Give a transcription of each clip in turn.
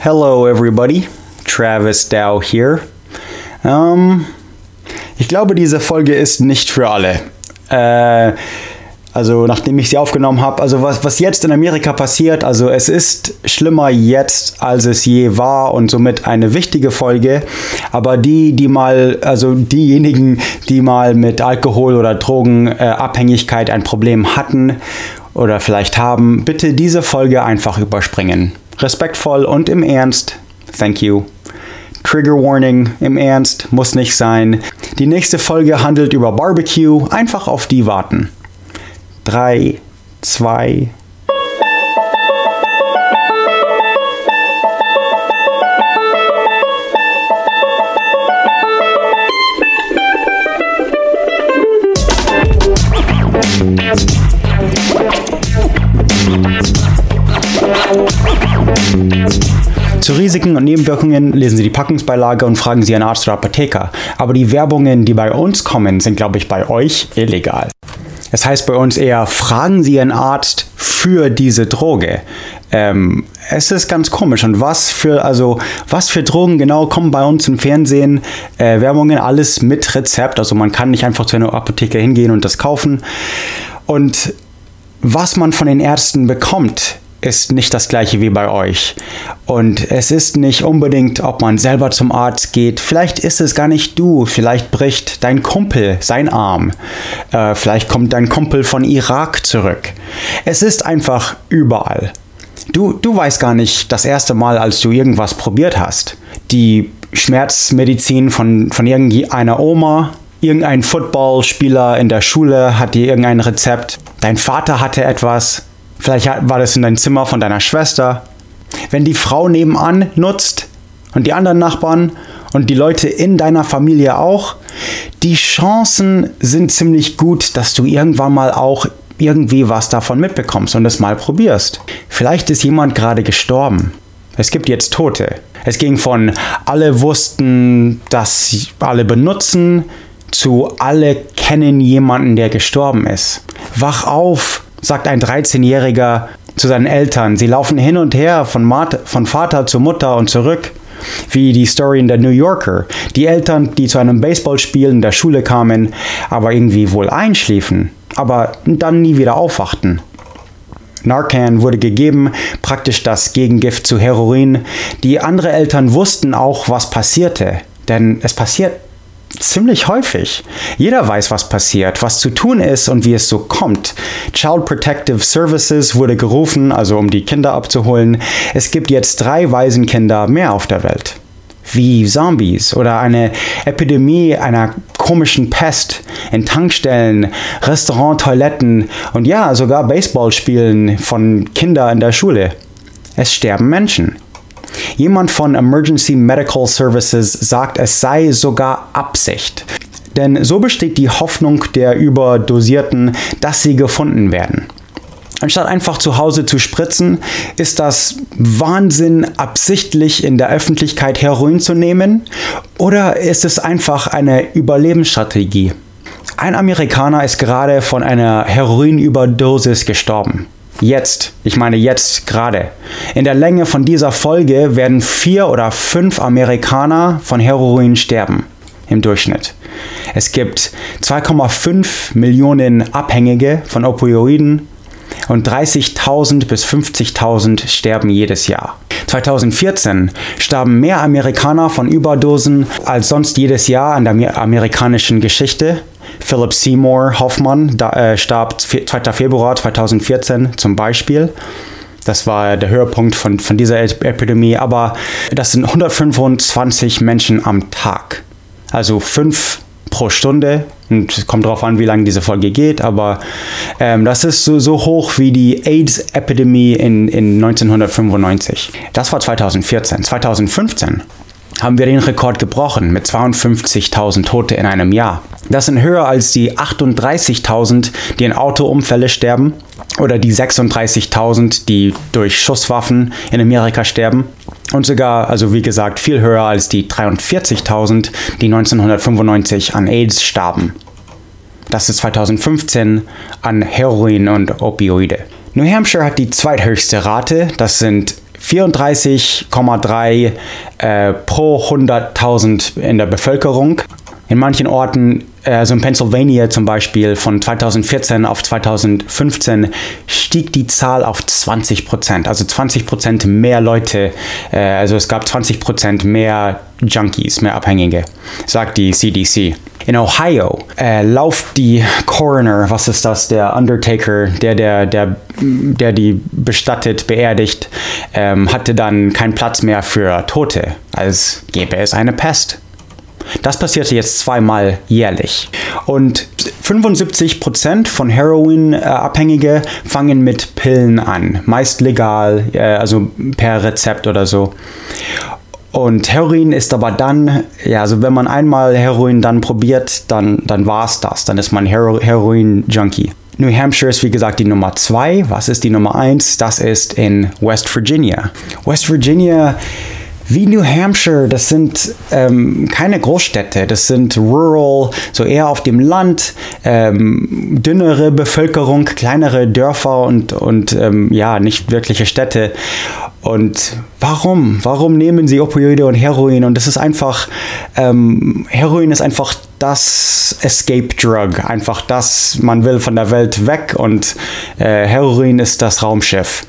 Hello everybody, Travis Dow here. Ähm, ich glaube, diese Folge ist nicht für alle. Äh, also nachdem ich sie aufgenommen habe, also was, was jetzt in Amerika passiert, also es ist schlimmer jetzt, als es je war und somit eine wichtige Folge. Aber die, die mal, also diejenigen, die mal mit Alkohol oder Drogenabhängigkeit äh, ein Problem hatten oder vielleicht haben, bitte diese Folge einfach überspringen. Respektvoll und im Ernst. Thank you. Trigger Warning im Ernst muss nicht sein. Die nächste Folge handelt über Barbecue. Einfach auf die warten. 3, 2, Zu Risiken und Nebenwirkungen lesen Sie die Packungsbeilage und fragen Sie Ihren Arzt oder Apotheker. Aber die Werbungen, die bei uns kommen, sind, glaube ich, bei euch illegal. Es heißt bei uns eher, fragen Sie Ihren Arzt für diese Droge. Ähm, es ist ganz komisch. Und was für, also, was für Drogen genau kommen bei uns im Fernsehen? Äh, Werbungen, alles mit Rezept. Also man kann nicht einfach zu einer Apotheke hingehen und das kaufen. Und was man von den Ärzten bekommt, ist nicht das gleiche wie bei euch. Und es ist nicht unbedingt, ob man selber zum Arzt geht. Vielleicht ist es gar nicht du. Vielleicht bricht dein Kumpel sein Arm. Äh, vielleicht kommt dein Kumpel von Irak zurück. Es ist einfach überall. Du, du weißt gar nicht das erste Mal, als du irgendwas probiert hast. Die Schmerzmedizin von, von irgendeiner Oma, irgendein Footballspieler in der Schule hat dir irgendein Rezept. Dein Vater hatte etwas, Vielleicht war das in deinem Zimmer von deiner Schwester. Wenn die Frau nebenan nutzt und die anderen Nachbarn und die Leute in deiner Familie auch, die Chancen sind ziemlich gut, dass du irgendwann mal auch irgendwie was davon mitbekommst und es mal probierst. Vielleicht ist jemand gerade gestorben. Es gibt jetzt Tote. Es ging von alle wussten, dass alle benutzen, zu alle kennen jemanden, der gestorben ist. Wach auf, sagt ein 13-Jähriger zu seinen Eltern. Sie laufen hin und her von, Mat von Vater zu Mutter und zurück. Wie die Story in der New Yorker. Die Eltern, die zu einem Baseballspiel in der Schule kamen, aber irgendwie wohl einschliefen, aber dann nie wieder aufwachten. Narcan wurde gegeben, praktisch das Gegengift zu Heroin. Die anderen Eltern wussten auch, was passierte, denn es passiert ziemlich häufig. Jeder weiß, was passiert, was zu tun ist und wie es so kommt. Child Protective Services wurde gerufen, also um die Kinder abzuholen. Es gibt jetzt drei Waisenkinder mehr auf der Welt. Wie Zombies oder eine Epidemie einer komischen Pest in Tankstellen, Restaurant, Toiletten und ja, sogar Baseballspielen von Kindern in der Schule. Es sterben Menschen. Jemand von Emergency Medical Services sagt, es sei sogar Absicht. Denn so besteht die Hoffnung der Überdosierten, dass sie gefunden werden. Anstatt einfach zu Hause zu spritzen, ist das Wahnsinn, absichtlich in der Öffentlichkeit Heroin zu nehmen? Oder ist es einfach eine Überlebensstrategie? Ein Amerikaner ist gerade von einer Heroinüberdosis gestorben. Jetzt, ich meine jetzt gerade. In der Länge von dieser Folge werden vier oder fünf Amerikaner von Heroin sterben im Durchschnitt. Es gibt 2,5 Millionen Abhängige von Opioiden und 30.000 bis 50.000 sterben jedes Jahr. 2014 starben mehr Amerikaner von Überdosen als sonst jedes Jahr in der amerikanischen Geschichte Philip Seymour Hoffmann da, äh, starb 2. Februar 2014 zum Beispiel. Das war der Höhepunkt von, von dieser Epidemie. Aber das sind 125 Menschen am Tag. Also 5 pro Stunde. Und es kommt darauf an, wie lange diese Folge geht, aber ähm, das ist so, so, hoch wie die AIDS-Epidemie in, in 1995. Das war 2014. 2015 haben wir den Rekord gebrochen mit 52.000 Tote in einem Jahr. Das sind höher als die 38.000, die in Autounfälle sterben oder die 36.000, die durch Schusswaffen in Amerika sterben. Und sogar, also wie gesagt, viel höher als die 43.000, die 1995 an AIDS starben. Das ist 2015 an Heroin und Opioide. New Hampshire hat die zweithöchste Rate, das sind 34,3 äh, pro 100.000 in der Bevölkerung. In manchen Orten, also in Pennsylvania zum Beispiel, von 2014 auf 2015 stieg die Zahl auf 20 Prozent. Also 20 Prozent mehr Leute, äh, also es gab 20 Prozent mehr Junkies, mehr Abhängige, sagt die CDC. In Ohio äh, lauft die Coroner, was ist das, der Undertaker, der, der, der, der die bestattet, beerdigt, ähm, hatte dann keinen Platz mehr für Tote, als gäbe es eine Pest. Das passierte jetzt zweimal jährlich. Und 75% von Heroin-Abhängige fangen mit Pillen an, meist legal, äh, also per Rezept oder so. Und Heroin ist aber dann, ja, also wenn man einmal Heroin dann probiert, dann, dann war es das. Dann ist man Hero Heroin-Junkie. New Hampshire ist wie gesagt die Nummer zwei. Was ist die Nummer eins? Das ist in West Virginia. West Virginia wie New Hampshire, das sind ähm, keine Großstädte, das sind rural, so eher auf dem Land, ähm, dünnere Bevölkerung, kleinere Dörfer und, und ähm, ja, nicht wirkliche Städte. Und warum? Warum nehmen sie Opioide und Heroin? Und das ist einfach, ähm, Heroin ist einfach das Escape Drug, einfach das, man will von der Welt weg und äh, Heroin ist das Raumschiff.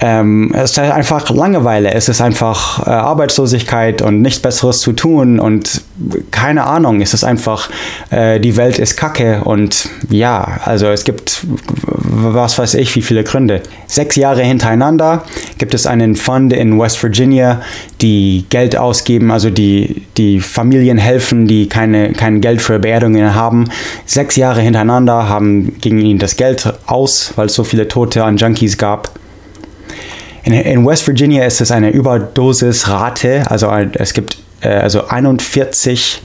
Ähm, es ist einfach Langeweile, es ist einfach äh, Arbeitslosigkeit und nichts Besseres zu tun und keine Ahnung, es ist einfach, äh, die Welt ist kacke und ja, also es gibt, was weiß ich, wie viele Gründe. Sechs Jahre hintereinander gibt es einen Fund in West Virginia, die Geld ausgeben, also die, die Familien helfen, die keine, kein Geld für Beerdungen haben. Sechs Jahre hintereinander haben, ging ihnen das Geld aus, weil es so viele Tote an Junkies gab. In, in West Virginia ist es eine Überdosisrate, also es gibt äh, also 41,5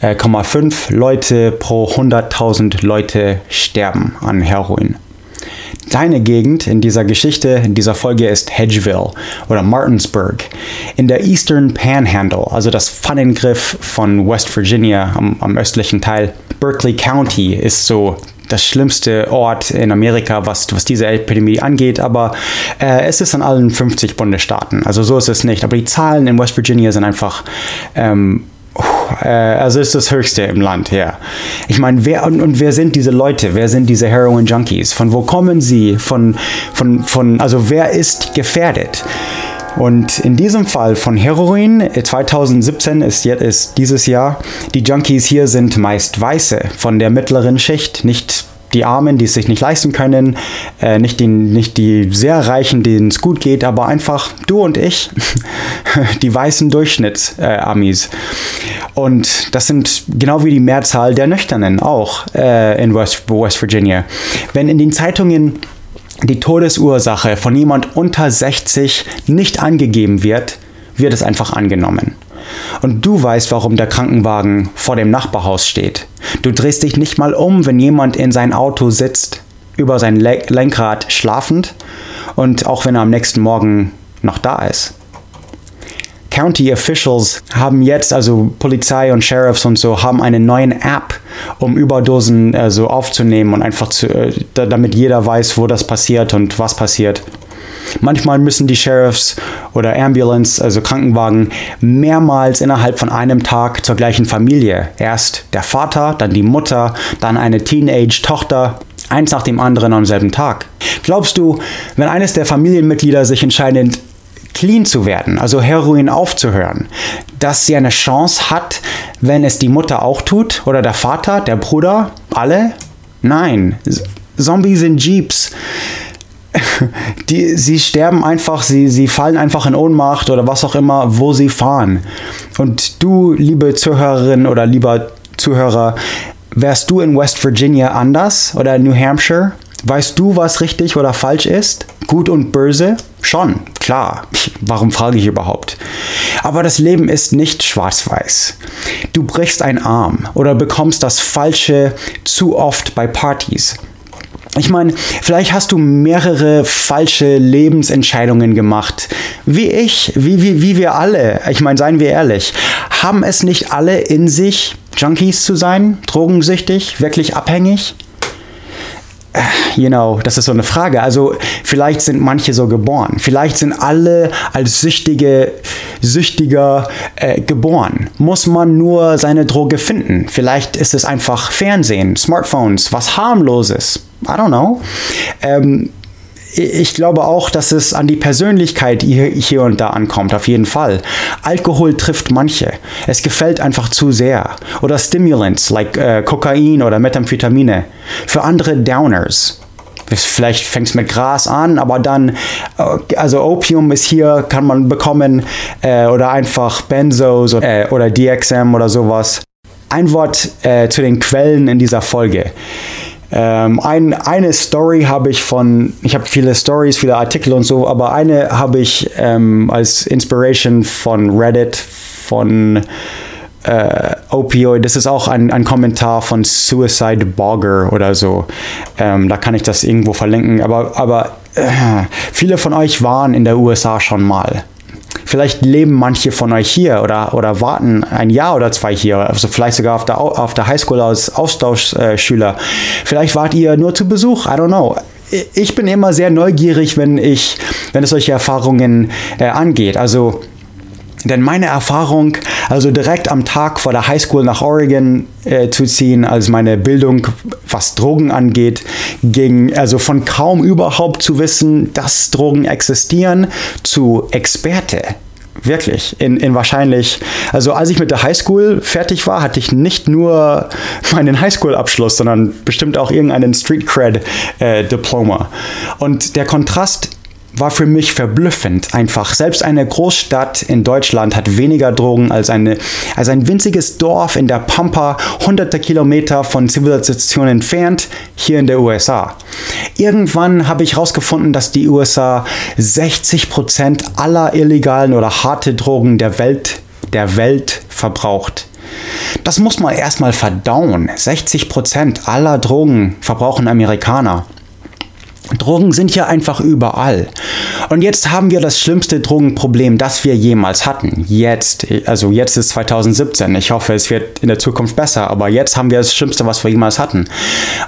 äh, Leute pro 100.000 Leute sterben an Heroin. Deine Gegend in dieser Geschichte, in dieser Folge ist Hedgeville oder Martinsburg in der Eastern Panhandle, also das Pfannengriff von West Virginia am, am östlichen Teil. Berkeley County ist so das schlimmste Ort in Amerika, was, was diese Epidemie angeht, aber äh, es ist an allen 50 Bundesstaaten. Also so ist es nicht. Aber die Zahlen in West Virginia sind einfach ähm, äh, also ist das höchste im Land, ja. Ich meine, wer und, und, wer sind diese Leute? Wer sind diese Heroin Junkies? Von wo kommen sie? Von, von, von, also wer ist gefährdet? Und in diesem Fall von Heroin, 2017 ist, jetzt, ist dieses Jahr, die Junkies hier sind meist Weiße von der mittleren Schicht, nicht die Armen, die es sich nicht leisten können, äh, nicht, die, nicht die sehr Reichen, denen es gut geht, aber einfach du und ich, die weißen Durchschnitts-Amis. Äh, und das sind genau wie die Mehrzahl der Nüchternen auch äh, in West, West Virginia. Wenn in den Zeitungen die Todesursache von jemand unter 60 nicht angegeben wird, wird es einfach angenommen. Und du weißt, warum der Krankenwagen vor dem Nachbarhaus steht. Du drehst dich nicht mal um, wenn jemand in sein Auto sitzt, über sein Lenkrad schlafend und auch wenn er am nächsten Morgen noch da ist. County Officials haben jetzt, also Polizei und Sheriffs und so, haben eine neue App, um Überdosen äh, so aufzunehmen und einfach zu, äh, damit jeder weiß, wo das passiert und was passiert. Manchmal müssen die Sheriffs oder Ambulance, also Krankenwagen, mehrmals innerhalb von einem Tag zur gleichen Familie. Erst der Vater, dann die Mutter, dann eine Teenage-Tochter, eins nach dem anderen am selben Tag. Glaubst du, wenn eines der Familienmitglieder sich entscheidet, clean zu werden, also Heroin aufzuhören, dass sie eine Chance hat, wenn es die Mutter auch tut oder der Vater, der Bruder, alle? Nein, Zombies in Jeeps. Die, sie sterben einfach, sie, sie fallen einfach in Ohnmacht oder was auch immer, wo sie fahren. Und du, liebe Zuhörerin oder lieber Zuhörer, wärst du in West Virginia anders oder New Hampshire? Weißt du, was richtig oder falsch ist? Gut und böse? Schon, klar. Warum frage ich überhaupt? Aber das Leben ist nicht schwarz-weiß. Du brichst einen Arm oder bekommst das Falsche zu oft bei Partys. Ich meine, vielleicht hast du mehrere falsche Lebensentscheidungen gemacht. Wie ich, wie, wie, wie wir alle. Ich meine, seien wir ehrlich. Haben es nicht alle in sich, Junkies zu sein? Drogensüchtig? Wirklich abhängig? You know, das ist so eine Frage. Also vielleicht sind manche so geboren. Vielleicht sind alle als süchtige, süchtiger äh, geboren. Muss man nur seine Droge finden. Vielleicht ist es einfach Fernsehen, Smartphones, was harmloses. I don't know. Ähm, ich glaube auch, dass es an die Persönlichkeit hier, und da ankommt, auf jeden Fall. Alkohol trifft manche. Es gefällt einfach zu sehr. Oder Stimulants, like äh, Kokain oder Methamphetamine. Für andere Downers. Vielleicht fängt es mit Gras an, aber dann, äh, also Opium ist hier, kann man bekommen, äh, oder einfach Benzos oder, äh, oder DXM oder sowas. Ein Wort äh, zu den Quellen in dieser Folge. Ähm, ein, eine Story habe ich von, ich habe viele Stories, viele Artikel und so, aber eine habe ich ähm, als Inspiration von Reddit, von äh, Opioid. Das ist auch ein, ein Kommentar von Suicide Bogger oder so. Ähm, da kann ich das irgendwo verlinken. Aber, aber äh, viele von euch waren in der USA schon mal. Vielleicht leben manche von euch hier oder, oder warten ein Jahr oder zwei hier, also vielleicht sogar auf der, auf der Highschool als Austauschschüler. Vielleicht wart ihr nur zu Besuch, I don't know ich bin immer sehr neugierig, wenn ich, wenn es solche Erfahrungen äh, angeht. Also denn meine Erfahrung, also direkt am Tag vor der Highschool nach Oregon äh, zu ziehen, als meine Bildung, was Drogen angeht, ging also von kaum überhaupt zu wissen, dass Drogen existieren, zu Experte. Wirklich, in, in wahrscheinlich, also als ich mit der Highschool fertig war, hatte ich nicht nur meinen Highschool-Abschluss, sondern bestimmt auch irgendeinen Street Cred-Diploma. Äh, Und der Kontrast war für mich verblüffend einfach. Selbst eine Großstadt in Deutschland hat weniger Drogen als, eine, als ein winziges Dorf in der Pampa, hunderte Kilometer von Zivilisation entfernt, hier in der USA. Irgendwann habe ich herausgefunden, dass die USA 60 Prozent aller illegalen oder harte Drogen der Welt, der Welt verbraucht. Das muss man erstmal verdauen. 60 Prozent aller Drogen verbrauchen Amerikaner. Drogen sind ja einfach überall. Und jetzt haben wir das schlimmste Drogenproblem, das wir jemals hatten. Jetzt, also jetzt ist 2017. Ich hoffe, es wird in der Zukunft besser, aber jetzt haben wir das Schlimmste, was wir jemals hatten.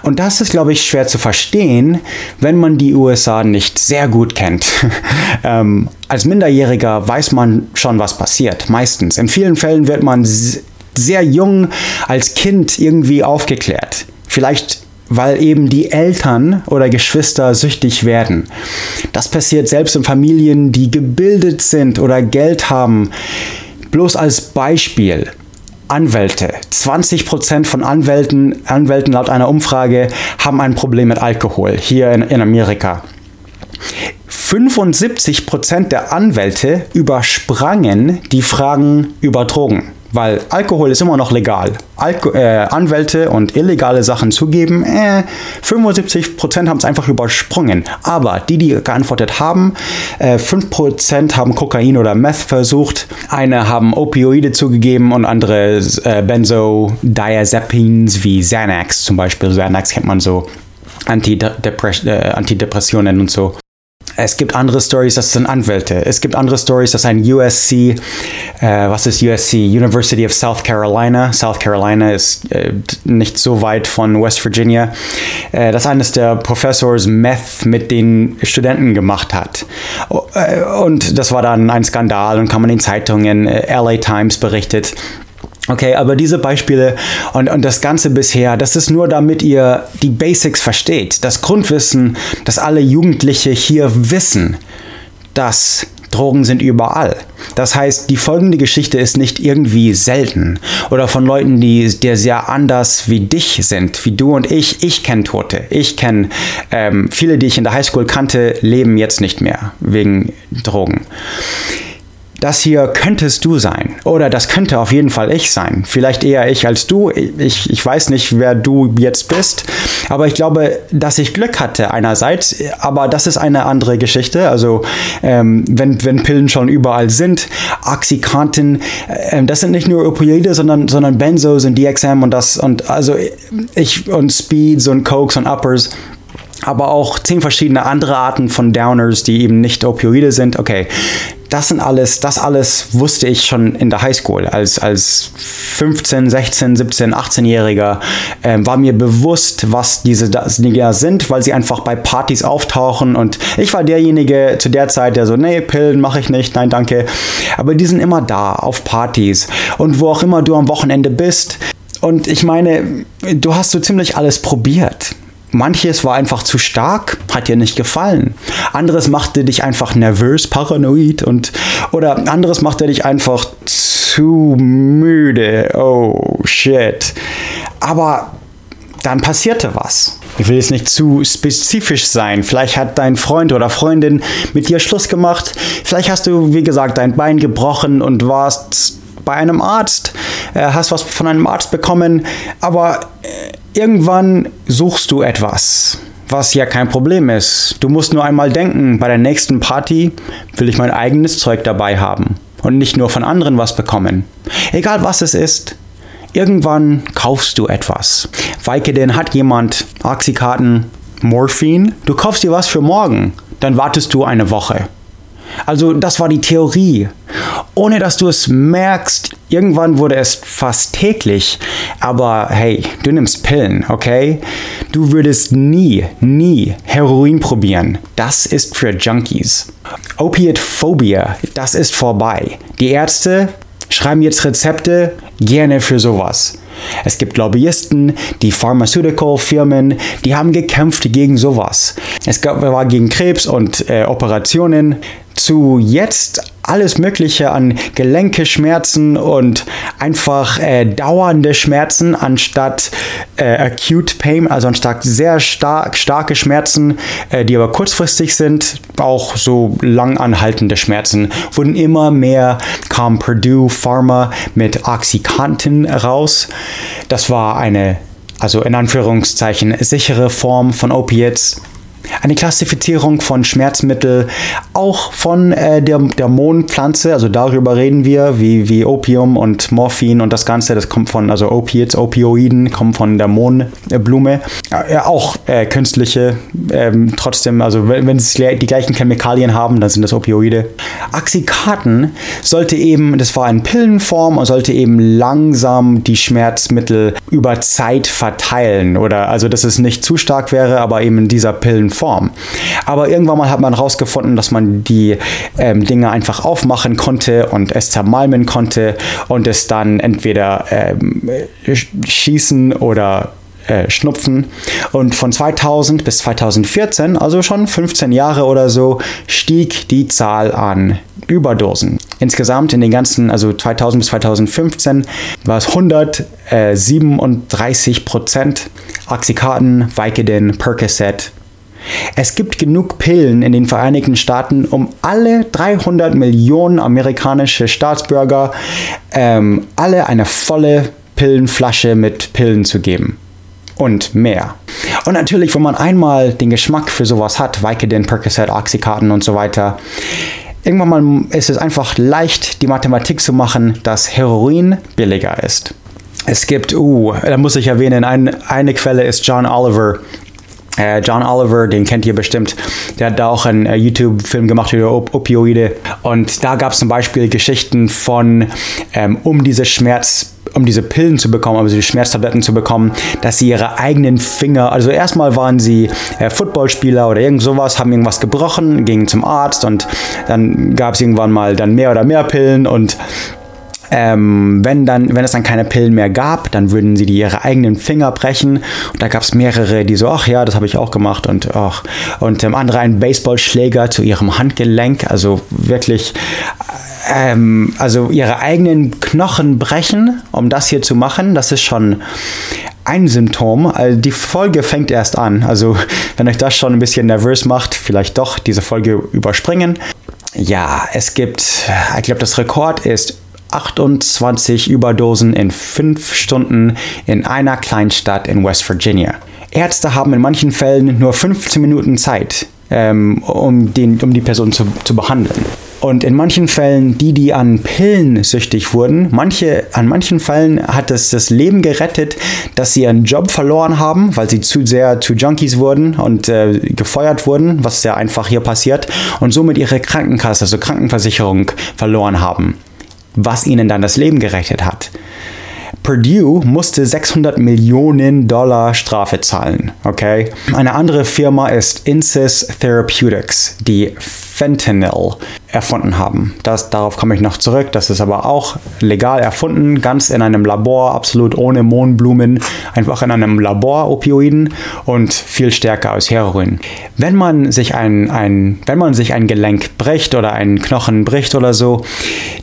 Und das ist, glaube ich, schwer zu verstehen, wenn man die USA nicht sehr gut kennt. ähm, als Minderjähriger weiß man schon, was passiert. Meistens. In vielen Fällen wird man sehr jung als Kind irgendwie aufgeklärt. Vielleicht weil eben die Eltern oder Geschwister süchtig werden. Das passiert selbst in Familien, die gebildet sind oder Geld haben. Bloß als Beispiel. Anwälte. 20% von Anwälten, Anwälten laut einer Umfrage haben ein Problem mit Alkohol hier in, in Amerika. 75% der Anwälte übersprangen die Fragen über Drogen. Weil Alkohol ist immer noch legal. Alko äh, Anwälte und illegale Sachen zugeben, äh, 75% haben es einfach übersprungen. Aber die, die geantwortet haben, äh, 5% haben Kokain oder Meth versucht, eine haben Opioide zugegeben und andere äh, Benzodiazepines wie Xanax zum Beispiel. Xanax kennt man so. Antidepres äh, Antidepressionen und so. Es gibt andere Stories, das sind Anwälte. Es gibt andere Stories, das ist ein USC, äh, was ist USC? University of South Carolina. South Carolina ist äh, nicht so weit von West Virginia. Äh, das eines der Professors Meth mit den Studenten gemacht hat. Äh, und das war dann ein Skandal und kam in den Zeitungen, äh, LA Times berichtet. Okay, aber diese Beispiele und, und das Ganze bisher, das ist nur damit ihr die Basics versteht. Das Grundwissen, dass alle Jugendliche hier wissen, dass Drogen sind überall. Das heißt, die folgende Geschichte ist nicht irgendwie selten oder von Leuten, die, die sehr anders wie dich sind, wie du und ich. Ich kenne Tote. Ich kenne ähm, viele, die ich in der Highschool kannte, leben jetzt nicht mehr wegen Drogen. Das hier könntest du sein. Oder das könnte auf jeden Fall ich sein. Vielleicht eher ich als du. Ich, ich weiß nicht, wer du jetzt bist. Aber ich glaube, dass ich Glück hatte einerseits. Aber das ist eine andere Geschichte. Also ähm, wenn, wenn Pillen schon überall sind, Oxycontin, äh, das sind nicht nur Opioide, sondern, sondern Benzos und DXM und das und also ich und Speeds und Cokes und Uppers aber auch zehn verschiedene andere Arten von Downers, die eben nicht Opioide sind. Okay, das sind alles, das alles wusste ich schon in der Highschool. Als, als 15, 16, 17, 18-Jähriger äh, war mir bewusst, was diese Dinge sind, weil sie einfach bei Partys auftauchen. Und ich war derjenige zu der Zeit, der so, nee, Pillen mache ich nicht, nein, danke. Aber die sind immer da, auf Partys. Und wo auch immer du am Wochenende bist. Und ich meine, du hast so ziemlich alles probiert. Manches war einfach zu stark, hat dir nicht gefallen. Anderes machte dich einfach nervös, paranoid und oder anderes machte dich einfach zu müde. Oh shit. Aber dann passierte was. Ich will jetzt nicht zu spezifisch sein. Vielleicht hat dein Freund oder Freundin mit dir Schluss gemacht. Vielleicht hast du, wie gesagt, dein Bein gebrochen und warst bei einem Arzt, äh, hast was von einem Arzt bekommen, aber äh, irgendwann suchst du etwas, was ja kein Problem ist. Du musst nur einmal denken, bei der nächsten Party will ich mein eigenes Zeug dabei haben und nicht nur von anderen was bekommen. Egal was es ist, irgendwann kaufst du etwas. Denn hat jemand Oxykarten, Morphin, du kaufst dir was für morgen, dann wartest du eine Woche. Also das war die Theorie. Ohne dass du es merkst, irgendwann wurde es fast täglich. Aber hey, du nimmst Pillen, okay? Du würdest nie, nie Heroin probieren. Das ist für Junkies. Opiate Phobia, das ist vorbei. Die Ärzte schreiben jetzt Rezepte gerne für sowas. Es gibt Lobbyisten, die Pharmaceutical-Firmen, die haben gekämpft gegen sowas. Es gab, war gegen Krebs und äh, Operationen zu jetzt alles Mögliche an Gelenkeschmerzen und einfach äh, dauernde Schmerzen anstatt äh, acute pain, also anstatt sehr stark, starke Schmerzen, äh, die aber kurzfristig sind, auch so lang anhaltende Schmerzen, wurden immer mehr, kam Purdue Pharma mit Oxycontin raus. Das war eine, also in Anführungszeichen, sichere Form von Opiates eine Klassifizierung von Schmerzmittel, auch von äh, der, der Mohnpflanze, also darüber reden wir, wie, wie Opium und Morphin und das Ganze, das kommt von, also Opiates, Opioiden, kommen von der Mohnblume. Ja, auch äh, künstliche, ähm, trotzdem, also wenn, wenn sie die gleichen Chemikalien haben, dann sind das Opioide. Oxycarten sollte eben, das war in Pillenform und sollte eben langsam die Schmerzmittel über Zeit verteilen oder also dass es nicht zu stark wäre, aber eben in dieser Pillenform Form. Aber irgendwann mal hat man herausgefunden, dass man die ähm, Dinge einfach aufmachen konnte und es zermalmen konnte und es dann entweder ähm, schießen oder äh, Schnupfen. Und von 2000 bis 2014, also schon 15 Jahre oder so, stieg die Zahl an Überdosen. Insgesamt in den ganzen, also 2000 bis 2015, war es 137 Prozent Oxycontin, Vicodin, Percocet, es gibt genug Pillen in den Vereinigten Staaten, um alle 300 Millionen amerikanische Staatsbürger ähm, alle eine volle Pillenflasche mit Pillen zu geben. Und mehr. Und natürlich, wenn man einmal den Geschmack für sowas hat, Vicodin, Percocet, Oxycontin und so weiter, irgendwann mal ist es einfach leicht, die Mathematik zu machen, dass Heroin billiger ist. Es gibt, uh, da muss ich erwähnen, ein, eine Quelle ist John Oliver, äh, John Oliver, den kennt ihr bestimmt, der hat da auch einen äh, YouTube-Film gemacht über Op Opioide. Und da gab es zum Beispiel Geschichten von, ähm, um diese Schmerz um diese Pillen zu bekommen, um diese Schmerztabletten zu bekommen, dass sie ihre eigenen Finger, also erstmal waren sie äh, Footballspieler oder irgend sowas, haben irgendwas gebrochen, gingen zum Arzt und dann gab es irgendwann mal dann mehr oder mehr Pillen und ähm, wenn, dann, wenn es dann keine Pillen mehr gab, dann würden sie die ihre eigenen Finger brechen. Und da gab es mehrere, die so, ach ja, das habe ich auch gemacht. Und, ach. und ähm, andere einen Baseballschläger zu ihrem Handgelenk. Also wirklich, ähm, also ihre eigenen Knochen brechen, um das hier zu machen. Das ist schon ein Symptom. Also die Folge fängt erst an. Also wenn euch das schon ein bisschen nervös macht, vielleicht doch diese Folge überspringen. Ja, es gibt, ich glaube, das Rekord ist 28 Überdosen in 5 Stunden in einer Kleinstadt in West Virginia. Ärzte haben in manchen Fällen nur 15 Minuten Zeit, ähm, um, den, um die Person zu, zu behandeln. Und in manchen Fällen, die, die an Pillen süchtig wurden, manche, an manchen Fällen hat es das Leben gerettet, dass sie ihren Job verloren haben, weil sie zu sehr zu Junkies wurden und äh, gefeuert wurden, was ja einfach hier passiert, und somit ihre Krankenkasse, also Krankenversicherung verloren haben, was ihnen dann das Leben gerettet hat. Purdue musste 600 Millionen Dollar Strafe zahlen. Okay? Eine andere Firma ist Insys Therapeutics, die Fentanyl erfunden haben. Das, darauf komme ich noch zurück. Das ist aber auch legal erfunden, ganz in einem Labor, absolut ohne Mohnblumen, einfach in einem Labor Opioiden und viel stärker als Heroin. Wenn man sich ein, ein, wenn man sich ein Gelenk bricht oder einen Knochen bricht oder so,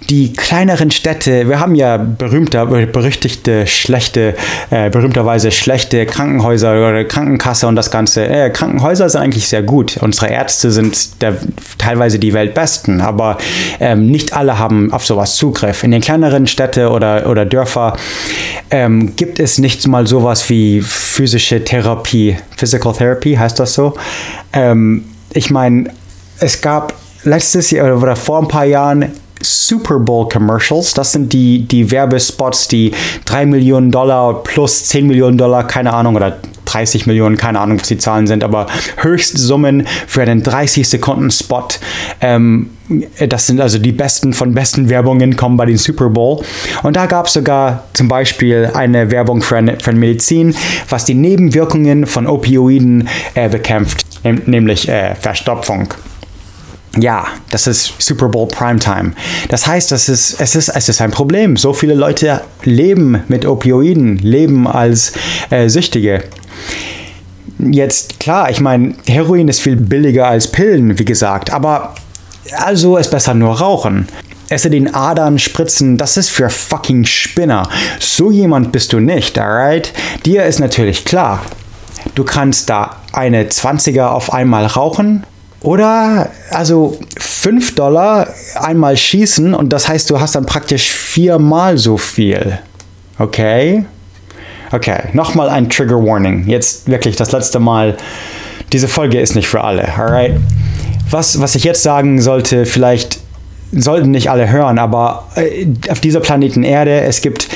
die kleineren Städte, wir haben ja berühmter, berüchtigte, schlechte, äh, berühmterweise schlechte Krankenhäuser oder Krankenkasse und das Ganze. Äh, Krankenhäuser sind eigentlich sehr gut. Unsere Ärzte sind der teilweise die Weltbesten, aber ähm, nicht alle haben auf sowas Zugriff. In den kleineren Städten oder, oder Dörfer ähm, gibt es nicht mal sowas wie physische Therapie. Physical Therapy heißt das so. Ähm, ich meine, es gab letztes Jahr oder vor ein paar Jahren Super Bowl Commercials. Das sind die, die Werbespots, die 3 Millionen Dollar plus 10 Millionen Dollar, keine Ahnung, oder 30 Millionen, keine Ahnung, was die Zahlen sind, aber Höchstsummen für einen 30 Sekunden Spot. Ähm, das sind also die besten von besten Werbungen kommen bei den Super Bowl. Und da gab es sogar zum Beispiel eine Werbung für, eine, für Medizin, was die Nebenwirkungen von Opioiden äh, bekämpft, nämlich äh, Verstopfung. Ja, das ist Super Bowl Primetime. Das heißt, das ist, es, ist, es ist ein Problem. So viele Leute leben mit Opioiden, leben als äh, Süchtige. Jetzt, klar, ich meine, Heroin ist viel billiger als Pillen, wie gesagt, aber also ist besser nur rauchen. Es in den Adern spritzen, das ist für fucking Spinner. So jemand bist du nicht, alright? Dir ist natürlich klar, du kannst da eine 20er auf einmal rauchen oder also 5 Dollar einmal schießen und das heißt, du hast dann praktisch viermal so viel. Okay? Okay, nochmal ein Trigger Warning. Jetzt wirklich das letzte Mal. Diese Folge ist nicht für alle, alright? Was, was ich jetzt sagen sollte, vielleicht sollten nicht alle hören, aber äh, auf dieser Planeten Erde, es gibt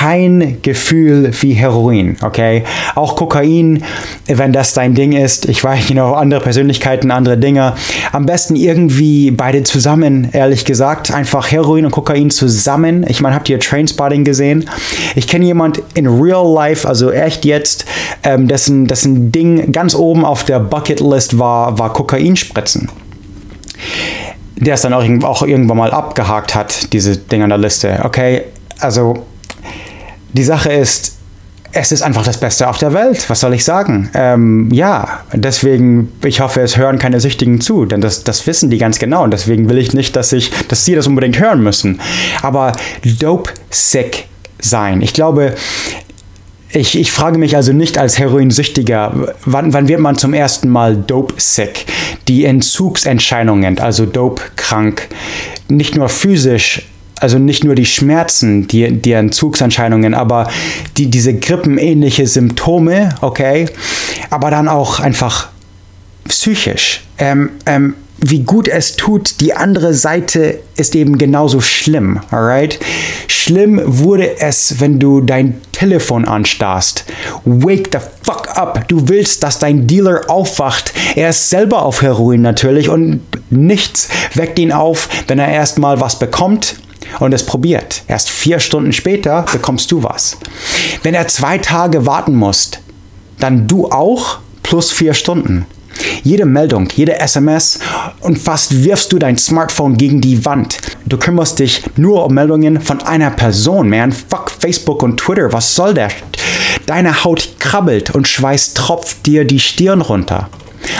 kein Gefühl wie Heroin, okay? Auch Kokain, wenn das dein Ding ist, ich weiß, you know, andere Persönlichkeiten, andere Dinge. Am besten irgendwie beide zusammen, ehrlich gesagt. Einfach Heroin und Kokain zusammen. Ich meine, habt ihr Trainspotting gesehen? Ich kenne jemand in real life, also echt jetzt, ähm, dessen, dessen Ding ganz oben auf der Bucketlist war, war Kokainspritzen der es dann auch, auch irgendwann mal abgehakt hat, diese Dinge an der Liste. Okay, also die Sache ist, es ist einfach das Beste auf der Welt. Was soll ich sagen? Ähm, ja, deswegen, ich hoffe, es hören keine Süchtigen zu, denn das, das wissen die ganz genau und deswegen will ich nicht, dass, ich, dass sie das unbedingt hören müssen. Aber dope sick sein. Ich glaube, ich, ich frage mich also nicht als Heroinsüchtiger, wann, wann wird man zum ersten Mal dope sick? Die Entzugsentscheidungen, also dope krank, nicht nur physisch, also nicht nur die Schmerzen, die, die Entzugserscheinungen, aber die, diese grippenähnliche Symptome, okay, aber dann auch einfach psychisch. Ähm, ähm, wie gut es tut, die andere Seite ist eben genauso schlimm, alright? Schlimm wurde es, wenn du dein Telefon anstarrst. Wake the fuck up. Du willst, dass dein Dealer aufwacht. Er ist selber auf Heroin natürlich und nichts weckt ihn auf, wenn er erstmal was bekommt und es probiert. Erst vier Stunden später bekommst du was. Wenn er zwei Tage warten muss, dann du auch plus vier Stunden. Jede Meldung, jede SMS und fast wirfst du dein Smartphone gegen die Wand. Du kümmerst dich nur um Meldungen von einer Person, man. Fuck Facebook und Twitter, was soll der? Deine Haut krabbelt und Schweiß tropft dir die Stirn runter.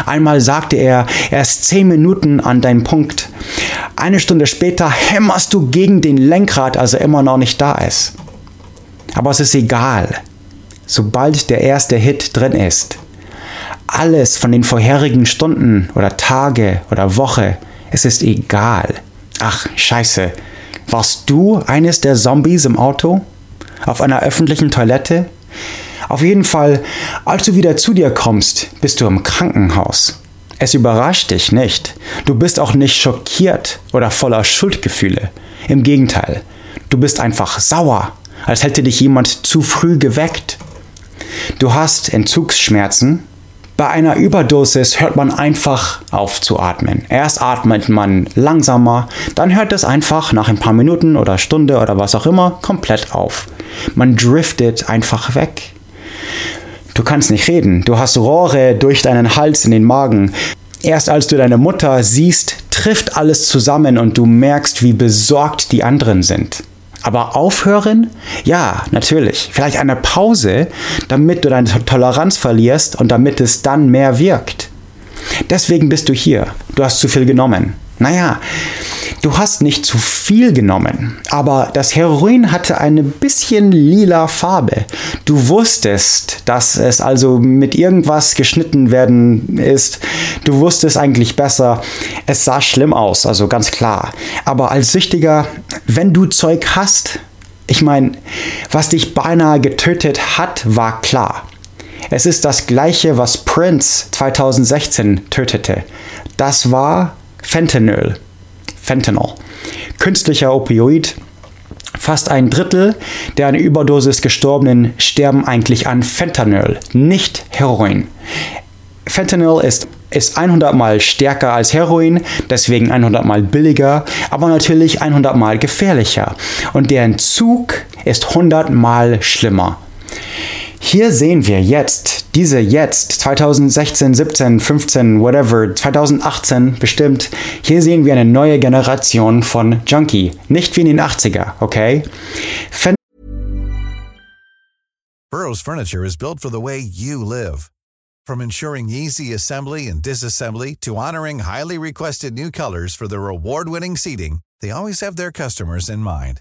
Einmal sagte er, er ist zehn Minuten an deinem Punkt. Eine Stunde später hämmerst du gegen den Lenkrad, als er immer noch nicht da ist. Aber es ist egal. Sobald der erste Hit drin ist, alles von den vorherigen Stunden oder Tage oder Woche Es ist egal. Ach, scheiße. Warst du eines der Zombies im Auto? Auf einer öffentlichen Toilette? Auf jeden Fall, als du wieder zu dir kommst, bist du im Krankenhaus. Es überrascht dich nicht. Du bist auch nicht schockiert oder voller Schuldgefühle. Im Gegenteil, du bist einfach sauer, als hätte dich jemand zu früh geweckt. Du hast Entzugsschmerzen. Bei einer Überdosis hört man einfach auf zu atmen. Erst atmet man langsamer, dann hört es einfach nach ein paar Minuten oder Stunde oder was auch immer komplett auf. Man driftet einfach weg. Du kannst nicht reden. Du hast Rohre durch deinen Hals in den Magen. Erst als du deine Mutter siehst, trifft alles zusammen und du merkst, wie besorgt die anderen sind. Aber aufhören? Ja, natürlich. Vielleicht eine Pause, damit du deine Toleranz verlierst und damit es dann mehr wirkt. Deswegen bist du hier. Du hast zu viel genommen. Naja, du hast nicht zu viel genommen, aber das Heroin hatte eine bisschen lila Farbe. Du wusstest, dass es also mit irgendwas geschnitten werden ist. Du wusstest eigentlich besser. Es sah schlimm aus, also ganz klar. Aber als Süchtiger, wenn du Zeug hast, ich meine, was dich beinahe getötet hat, war klar. Es ist das gleiche, was Prince 2016 tötete. Das war Fentanyl. Fentanyl. Künstlicher Opioid. Fast ein Drittel der an Überdosis Gestorbenen sterben eigentlich an Fentanyl, nicht Heroin. Fentanyl ist, ist 100 mal stärker als Heroin, deswegen 100 mal billiger, aber natürlich 100 mal gefährlicher. Und der Entzug ist 100 mal schlimmer. Hier sehen wir jetzt, diese jetzt, 2016, 17, 15, whatever, 2018 bestimmt, hier sehen wir eine neue Generation von Junkie. Nicht wie in den 80er, okay? Fen Burroughs Furniture is built for the way you live. From ensuring easy assembly and disassembly to honoring highly requested new colors for their award-winning seating, they always have their customers in mind.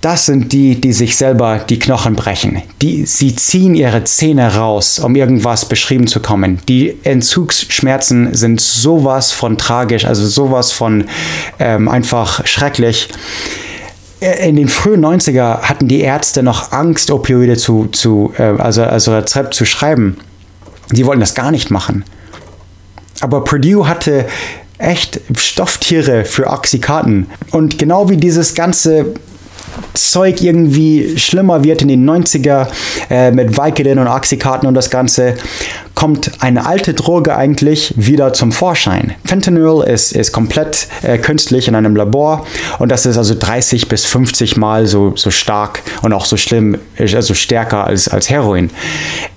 das sind die, die sich selber die Knochen brechen. Die, sie ziehen ihre Zähne raus, um irgendwas beschrieben zu kommen. Die Entzugsschmerzen sind sowas von tragisch, also sowas von ähm, einfach schrecklich. In den frühen 90er hatten die Ärzte noch Angst, Opioide zu, zu äh, also, also Rezept zu schreiben. Die wollten das gar nicht machen. Aber Purdue hatte echt Stofftiere für Oxykaten. Und genau wie dieses ganze Zeug irgendwie schlimmer wird in den 90er äh, mit Vicodin und Oxykaten und das Ganze, kommt eine alte Droge eigentlich wieder zum Vorschein. Fentanyl ist, ist komplett äh, künstlich in einem Labor und das ist also 30 bis 50 Mal so, so stark und auch so schlimm, also stärker als, als Heroin.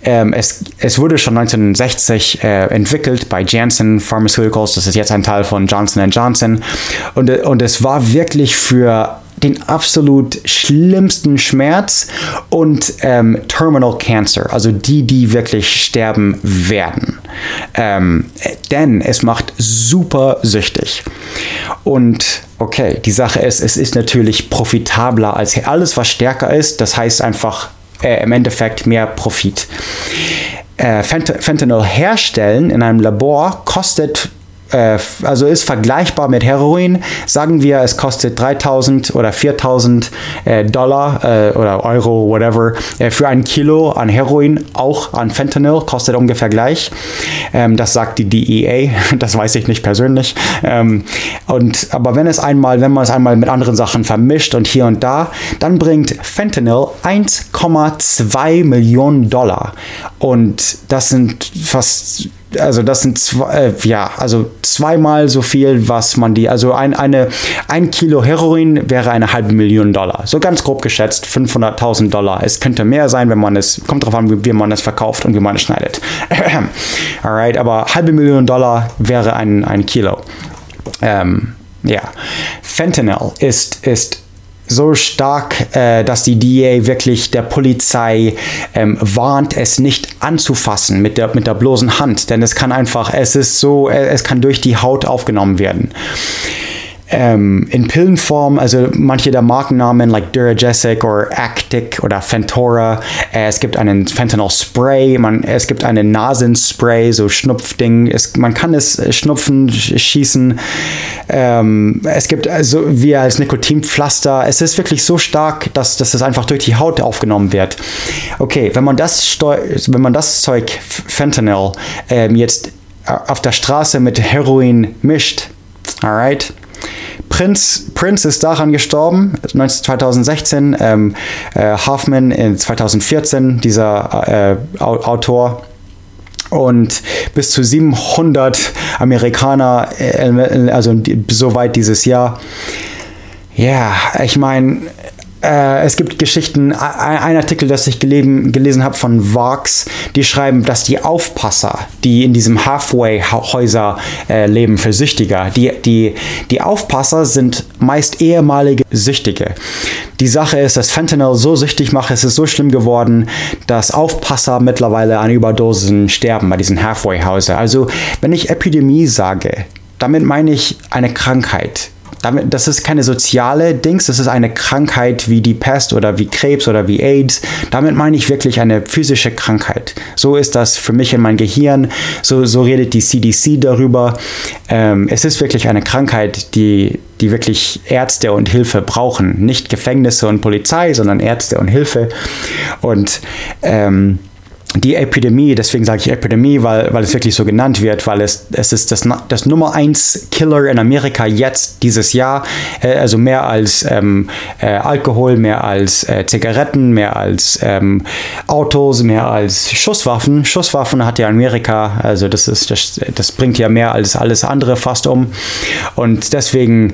Ähm, es, es wurde schon 1960 äh, entwickelt bei Janssen Pharmaceuticals, das ist jetzt ein Teil von Johnson Johnson und, und es war wirklich für den absolut schlimmsten Schmerz und ähm, Terminal Cancer, also die, die wirklich sterben werden. Ähm, denn es macht super süchtig. Und okay, die Sache ist, es ist natürlich profitabler als alles, was stärker ist. Das heißt einfach äh, im Endeffekt mehr Profit. Äh, Fentanyl herstellen in einem Labor kostet äh, also ist vergleichbar mit Heroin. Sagen wir, es kostet 3000 oder 4000 äh, Dollar äh, oder Euro, whatever, äh, für ein Kilo an Heroin, auch an Fentanyl, kostet ungefähr gleich. Ähm, das sagt die DEA, das weiß ich nicht persönlich. Ähm, und, aber wenn es einmal, wenn man es einmal mit anderen Sachen vermischt und hier und da, dann bringt Fentanyl 1,2 Millionen Dollar. Und das sind fast also das sind zwei, äh, ja, also zweimal so viel, was man die, also ein, eine, ein Kilo Heroin wäre eine halbe Million Dollar. So ganz grob geschätzt 500.000 Dollar. Es könnte mehr sein, wenn man es, kommt darauf an, wie, wie man es verkauft und wie man es schneidet. Alright, aber halbe Million Dollar wäre ein, ein Kilo. Ähm, ja, Fentanyl ist, ist so stark, äh, dass die DA wirklich der Polizei ähm, warnt, es nicht anzufassen mit der, mit der bloßen Hand, denn es kann einfach, es ist so, es kann durch die Haut aufgenommen werden ähm, in Pillenform, also manche der Markennamen like Duragesic oder Actic oder Fentora. Äh, es gibt einen Fentanyl Spray, man, es gibt einen Nasenspray, so Schnupfding. Es, man kann es äh, schnupfen, schießen. Ähm, es gibt also wie als Nikotinpflaster. Es ist wirklich so stark, dass, dass es einfach durch die Haut aufgenommen wird. Okay, wenn man das, wenn man das Zeug Fentanyl ähm, jetzt äh, auf der Straße mit Heroin mischt, alright, Prince, Prince ist daran gestorben, 2016. Ähm, äh, Hoffman in 2014, dieser äh, Autor und bis zu 700 Amerikaner, äh, also soweit dieses Jahr. Ja, ich meine, äh, es gibt Geschichten, ein Artikel, das ich gelesen, gelesen habe von Vox, die schreiben, dass die Aufpasser, die in diesem Halfway-Häuser äh, leben für Süchtiger, die, die, die Aufpasser sind meist ehemalige Süchtige. Die Sache ist, dass Fentanyl so süchtig macht, es ist so schlimm geworden, dass Aufpasser mittlerweile an Überdosen sterben bei diesen Halfway-Häusern. Also, wenn ich Epidemie sage, damit meine ich eine Krankheit damit, das ist keine soziale Dings, das ist eine Krankheit wie die Pest oder wie Krebs oder wie AIDS. Damit meine ich wirklich eine physische Krankheit. So ist das für mich in mein Gehirn. So, so redet die CDC darüber. Ähm, es ist wirklich eine Krankheit, die, die wirklich Ärzte und Hilfe brauchen. Nicht Gefängnisse und Polizei, sondern Ärzte und Hilfe. Und ähm, die Epidemie, deswegen sage ich Epidemie, weil, weil es wirklich so genannt wird, weil es, es ist das, das Nummer 1 Killer in Amerika jetzt dieses Jahr, äh, also mehr als ähm, äh, Alkohol, mehr als äh, Zigaretten, mehr als ähm, Autos, mehr als Schusswaffen. Schusswaffen hat ja Amerika, also das, ist, das, das bringt ja mehr als alles andere fast um. Und deswegen,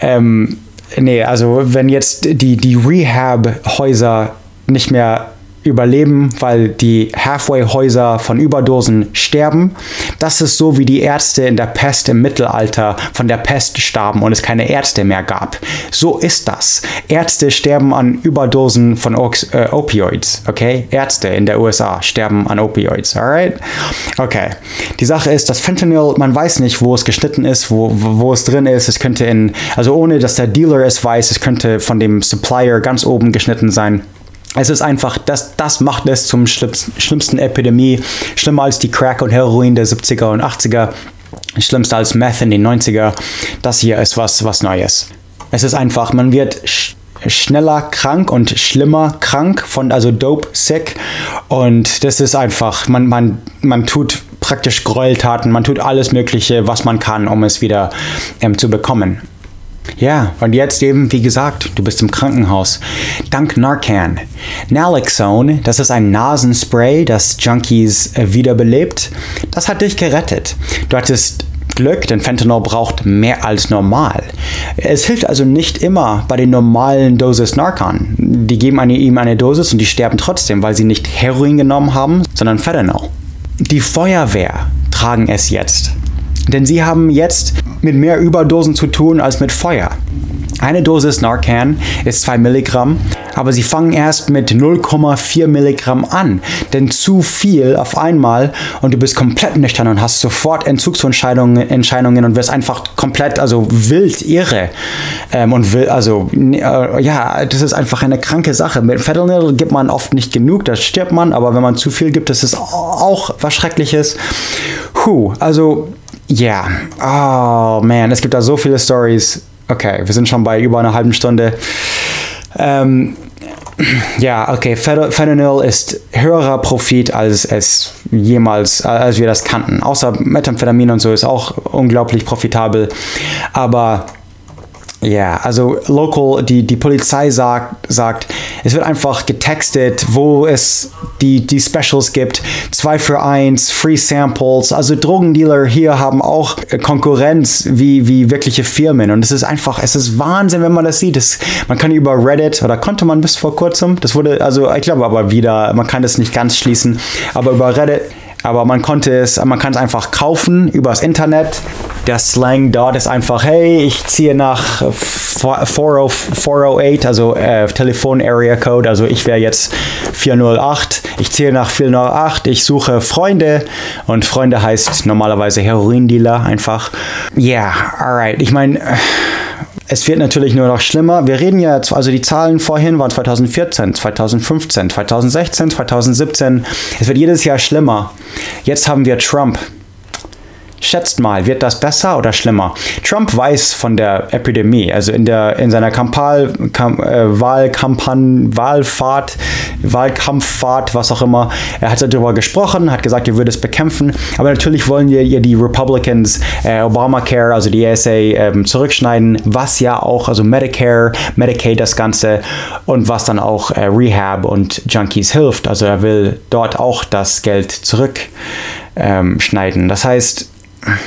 ähm, nee, also wenn jetzt die, die Rehab-Häuser nicht mehr überleben, weil die Halfway-Häuser von Überdosen sterben. Das ist so, wie die Ärzte in der Pest im Mittelalter von der Pest starben und es keine Ärzte mehr gab. So ist das. Ärzte sterben an Überdosen von äh, Opioids, okay? Ärzte in der USA sterben an Opioids, alright? Okay. Die Sache ist, dass Fentanyl, man weiß nicht, wo es geschnitten ist, wo, wo es drin ist. Es könnte in, also ohne dass der Dealer es weiß, es könnte von dem Supplier ganz oben geschnitten sein. Es ist einfach, das, das macht es zum schlimmsten Epidemie, schlimmer als die Crack und Heroin der 70er und 80er, schlimmster als Meth in den 90er. Das hier ist was, was Neues. Es ist einfach, man wird sch schneller krank und schlimmer krank von, also dope sick. Und das ist einfach, man, man, man tut praktisch Gräueltaten, man tut alles Mögliche, was man kann, um es wieder ähm, zu bekommen. Ja, und jetzt eben, wie gesagt, du bist im Krankenhaus. Dank Narcan. Naloxone, das ist ein Nasenspray, das Junkies äh, wiederbelebt. Das hat dich gerettet. Du hattest Glück, denn Fentanyl braucht mehr als normal. Es hilft also nicht immer bei den normalen Dosis Narcan. Die geben eine, ihm eine Dosis und die sterben trotzdem, weil sie nicht Heroin genommen haben, sondern Fentanyl. Die Feuerwehr tragen es jetzt. Denn sie haben jetzt mit mehr Überdosen zu tun als mit Feuer. Eine Dosis Narcan ist 2 Milligramm, aber sie fangen erst mit 0,4 Milligramm an. Denn zu viel auf einmal und du bist komplett nüchtern und hast sofort Entzugsentscheidungen und wirst einfach komplett, also wild irre. Ähm, und will, also, äh, ja, das ist einfach eine kranke Sache. Mit Fentanyl gibt man oft nicht genug, da stirbt man, aber wenn man zu viel gibt, das ist auch was Schreckliches. Puh, also ja, yeah. oh man, es gibt da so viele Stories. Okay, wir sind schon bei über einer halben Stunde. Ähm, ja, okay, Fentanyl ist höherer Profit, als es jemals, als wir das kannten. Außer Methamphetamin und so ist auch unglaublich profitabel. Aber ja, also local, die, die Polizei sagt, sagt, es wird einfach getextet, wo es die, die Specials gibt. Zwei für eins, Free Samples. Also Drogendealer hier haben auch Konkurrenz wie, wie wirkliche Firmen. Und es ist einfach, es ist Wahnsinn, wenn man das sieht. Das, man kann über Reddit, oder konnte man bis vor kurzem, das wurde, also ich glaube aber wieder, man kann das nicht ganz schließen, aber über Reddit aber man konnte es, man kann es einfach kaufen übers Internet. der Slang dort ist einfach, hey, ich ziehe nach 408, also äh, Telefon Area Code, also ich wäre jetzt 408, ich ziehe nach 408, ich suche Freunde und Freunde heißt normalerweise Heroindealer einfach. Yeah, alright. Ich meine, es wird natürlich nur noch schlimmer. Wir reden ja, also die Zahlen vorhin waren 2014, 2015, 2016, 2017. Es wird jedes Jahr schlimmer. Jetzt haben wir Trump. Schätzt mal, wird das besser oder schlimmer? Trump weiß von der Epidemie, also in, der, in seiner Kampal, Kam, äh, Wahlkampagne, Wahlfahrt, Wahlkampffahrt, was auch immer. Er hat darüber gesprochen, hat gesagt, er würde es bekämpfen. Aber natürlich wollen ja die Republicans äh, Obamacare, also die ESA, äh, zurückschneiden, was ja auch, also Medicare, Medicaid, das Ganze und was dann auch äh, Rehab und Junkies hilft. Also er will dort auch das Geld zurückschneiden. das heißt,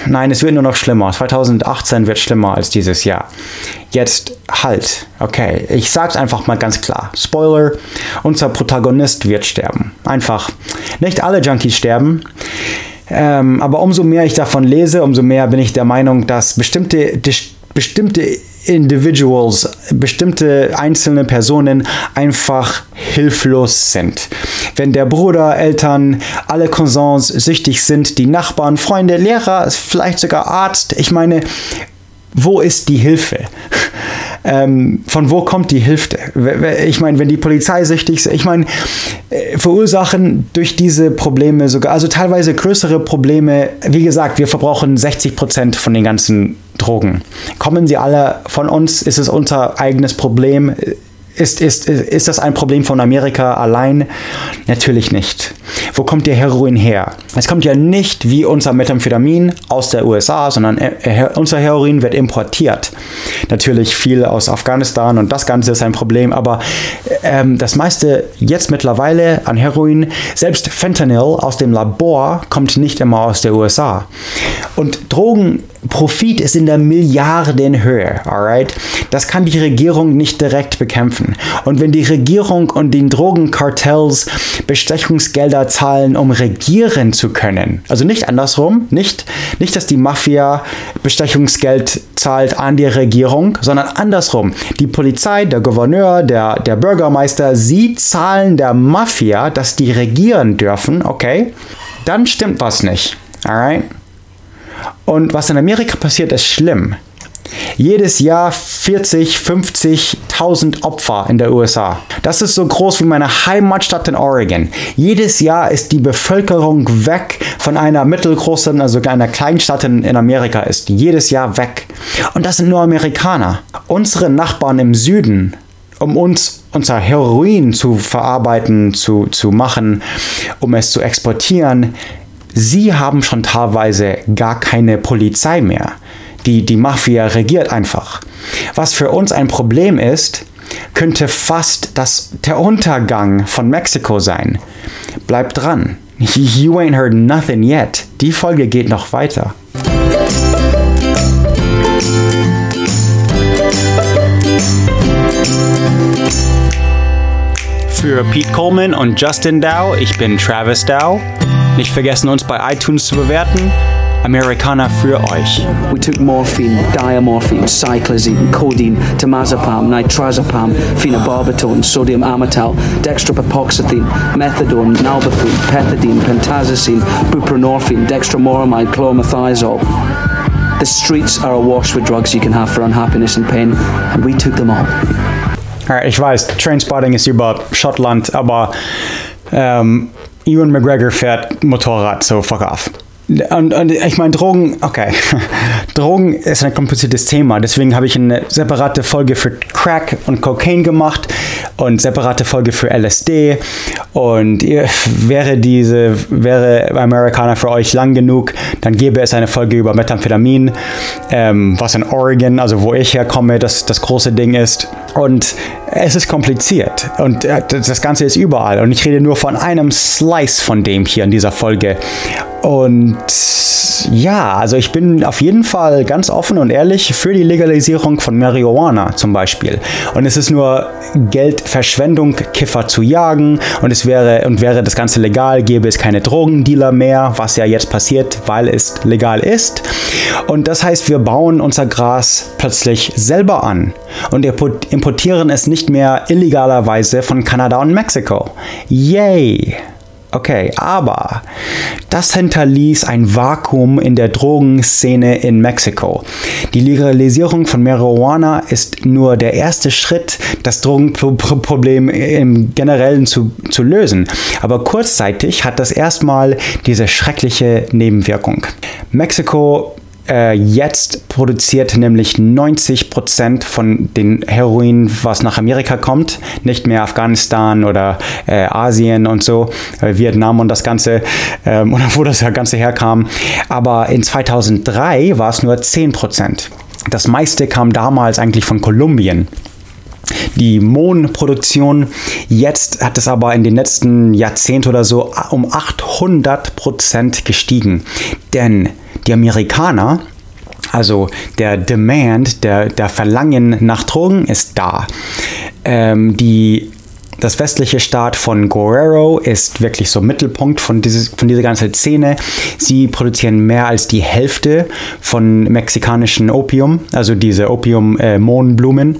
Nein, es wird nur noch schlimmer. 2018 wird schlimmer als dieses Jahr. Jetzt halt. Okay, ich sag's einfach mal ganz klar. Spoiler, unser Protagonist wird sterben. Einfach. Nicht alle Junkies sterben. Ähm, aber umso mehr ich davon lese, umso mehr bin ich der Meinung, dass bestimmte, bestimmte Individuals, bestimmte einzelne Personen einfach hilflos sind. Wenn der Bruder, Eltern, alle Cousins süchtig sind, die Nachbarn, Freunde, Lehrer, vielleicht sogar Arzt, ich meine, wo ist die Hilfe? Ähm, von wo kommt die Hilfe? Ich meine, wenn die Polizei süchtig ist, ich meine, äh, verursachen durch diese Probleme sogar, also teilweise größere Probleme. Wie gesagt, wir verbrauchen 60 Prozent von den ganzen Drogen. Kommen sie alle von uns? Ist es unser eigenes Problem? Ist, ist, ist das ein Problem von Amerika allein? Natürlich nicht. Wo kommt der Heroin her? Es kommt ja nicht wie unser Methamphetamin aus der USA, sondern unser Heroin wird importiert. Natürlich viel aus Afghanistan und das Ganze ist ein Problem, aber ähm, das meiste jetzt mittlerweile an Heroin, selbst Fentanyl aus dem Labor, kommt nicht immer aus der USA. Und Drogen Profit ist in der Milliardenhöhe, alright? Das kann die Regierung nicht direkt bekämpfen. Und wenn die Regierung und die Drogenkartells Bestechungsgelder zahlen, um regieren zu können, also nicht andersrum, nicht, nicht, dass die Mafia Bestechungsgeld zahlt an die Regierung, sondern andersrum. Die Polizei, der Gouverneur, der, der Bürgermeister, sie zahlen der Mafia, dass die regieren dürfen, okay? Dann stimmt was nicht, alright? Und was in Amerika passiert, ist schlimm. Jedes Jahr 40, 50.000 Opfer in der USA. Das ist so groß wie meine Heimatstadt in Oregon. Jedes Jahr ist die Bevölkerung weg von einer mittelgroßen, also einer Kleinstadt in, in Amerika ist. Jedes Jahr weg. Und das sind nur Amerikaner. Unsere Nachbarn im Süden, um uns unser Heroin zu verarbeiten, zu, zu machen, um es zu exportieren, sie haben schon teilweise gar keine Polizei mehr. Die, die Mafia regiert einfach. Was für uns ein Problem ist, könnte fast das, der Untergang von Mexiko sein. Bleibt dran. You ain't heard nothing yet. Die Folge geht noch weiter. Für Pete Coleman und Justin Dow, ich bin Travis Dow. Nicht vergessen, uns bei iTunes zu bewerten. Americana für euch. We took morphine, diamorphine, cyclazine, codeine, temazepam, nitrazepam, phenobarbital, sodium amytal, dextropapoxetine, methadone, nalbuphine, pethidine, pentazocine, buprenorphine, dextromoramide, chlormethiazole. The streets are awash with drugs you can have for unhappiness and pain, and we took them all. Ich weiß, Trainspotting ist über Schottland, aber ähm, Ewan McGregor fährt Motorrad, so fuck off. Und, und, ich meine, Drogen, okay. Drogen ist ein kompliziertes Thema. Deswegen habe ich eine separate Folge für Crack und Cocaine gemacht und separate Folge für LSD. Und wäre diese, wäre Amerikaner für euch lang genug, dann gäbe es eine Folge über Methamphetamin, ähm, was in Oregon, also wo ich herkomme, das, das große Ding ist. Und es ist kompliziert und äh, das Ganze ist überall. Und ich rede nur von einem Slice von dem hier in dieser Folge. Und ja, also ich bin auf jeden Fall ganz offen und ehrlich für die Legalisierung von Marihuana zum Beispiel. Und es ist nur Geldverschwendung, Kiffer zu jagen und es wäre und wäre das Ganze legal, gäbe es keine Drogendealer mehr, was ja jetzt passiert, weil es legal ist. Und das heißt, wir bauen unser Gras plötzlich selber an und importieren es nicht mehr illegalerweise von Kanada und Mexiko. Yay! Okay, aber das hinterließ ein Vakuum in der Drogenszene in Mexiko. Die Legalisierung von Marihuana ist nur der erste Schritt, das Drogenproblem im Generellen zu, zu lösen. Aber kurzzeitig hat das erstmal diese schreckliche Nebenwirkung. Mexiko äh, jetzt produziert nämlich 90 Prozent von den Heroin, was nach Amerika kommt, nicht mehr Afghanistan oder äh, Asien und so, äh, Vietnam und das Ganze, ähm, oder wo das Ganze herkam. Aber in 2003 war es nur 10 Prozent. Das meiste kam damals eigentlich von Kolumbien die Mohnproduktion. Jetzt hat es aber in den letzten Jahrzehnten oder so um 800 Prozent gestiegen. Denn die Amerikaner, also der Demand, der, der Verlangen nach Drogen ist da. Ähm, die das westliche Staat von Guerrero ist wirklich so Mittelpunkt von, dieses, von dieser ganzen Szene. Sie produzieren mehr als die Hälfte von mexikanischen Opium, also diese Opium-Mohnblumen. Äh,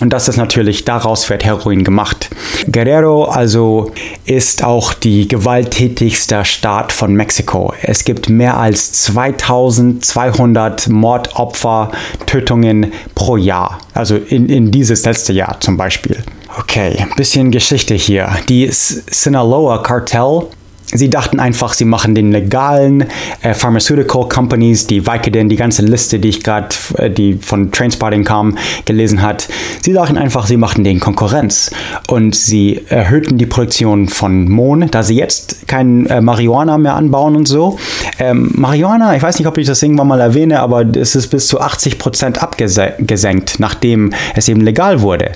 und das ist natürlich, daraus wird Heroin gemacht. Guerrero also ist auch die gewalttätigste Staat von Mexiko. Es gibt mehr als 2200 Mordopfer, Tötungen pro Jahr. Also in, in dieses letzte Jahr zum Beispiel. Okay, bisschen Geschichte hier. Die Sinaloa Cartel Sie dachten einfach, sie machen den legalen äh, Pharmaceutical Companies, die Vicodin, die ganze Liste, die ich gerade, äh, die von Trainspotting kam, gelesen hat. Sie dachten einfach, sie machen den Konkurrenz und sie erhöhten die Produktion von Mohn, da sie jetzt kein äh, Marihuana mehr anbauen und so. Ähm, Marihuana, ich weiß nicht, ob ich das irgendwann mal erwähne, aber es ist bis zu 80 Prozent abgesenkt, nachdem es eben legal wurde.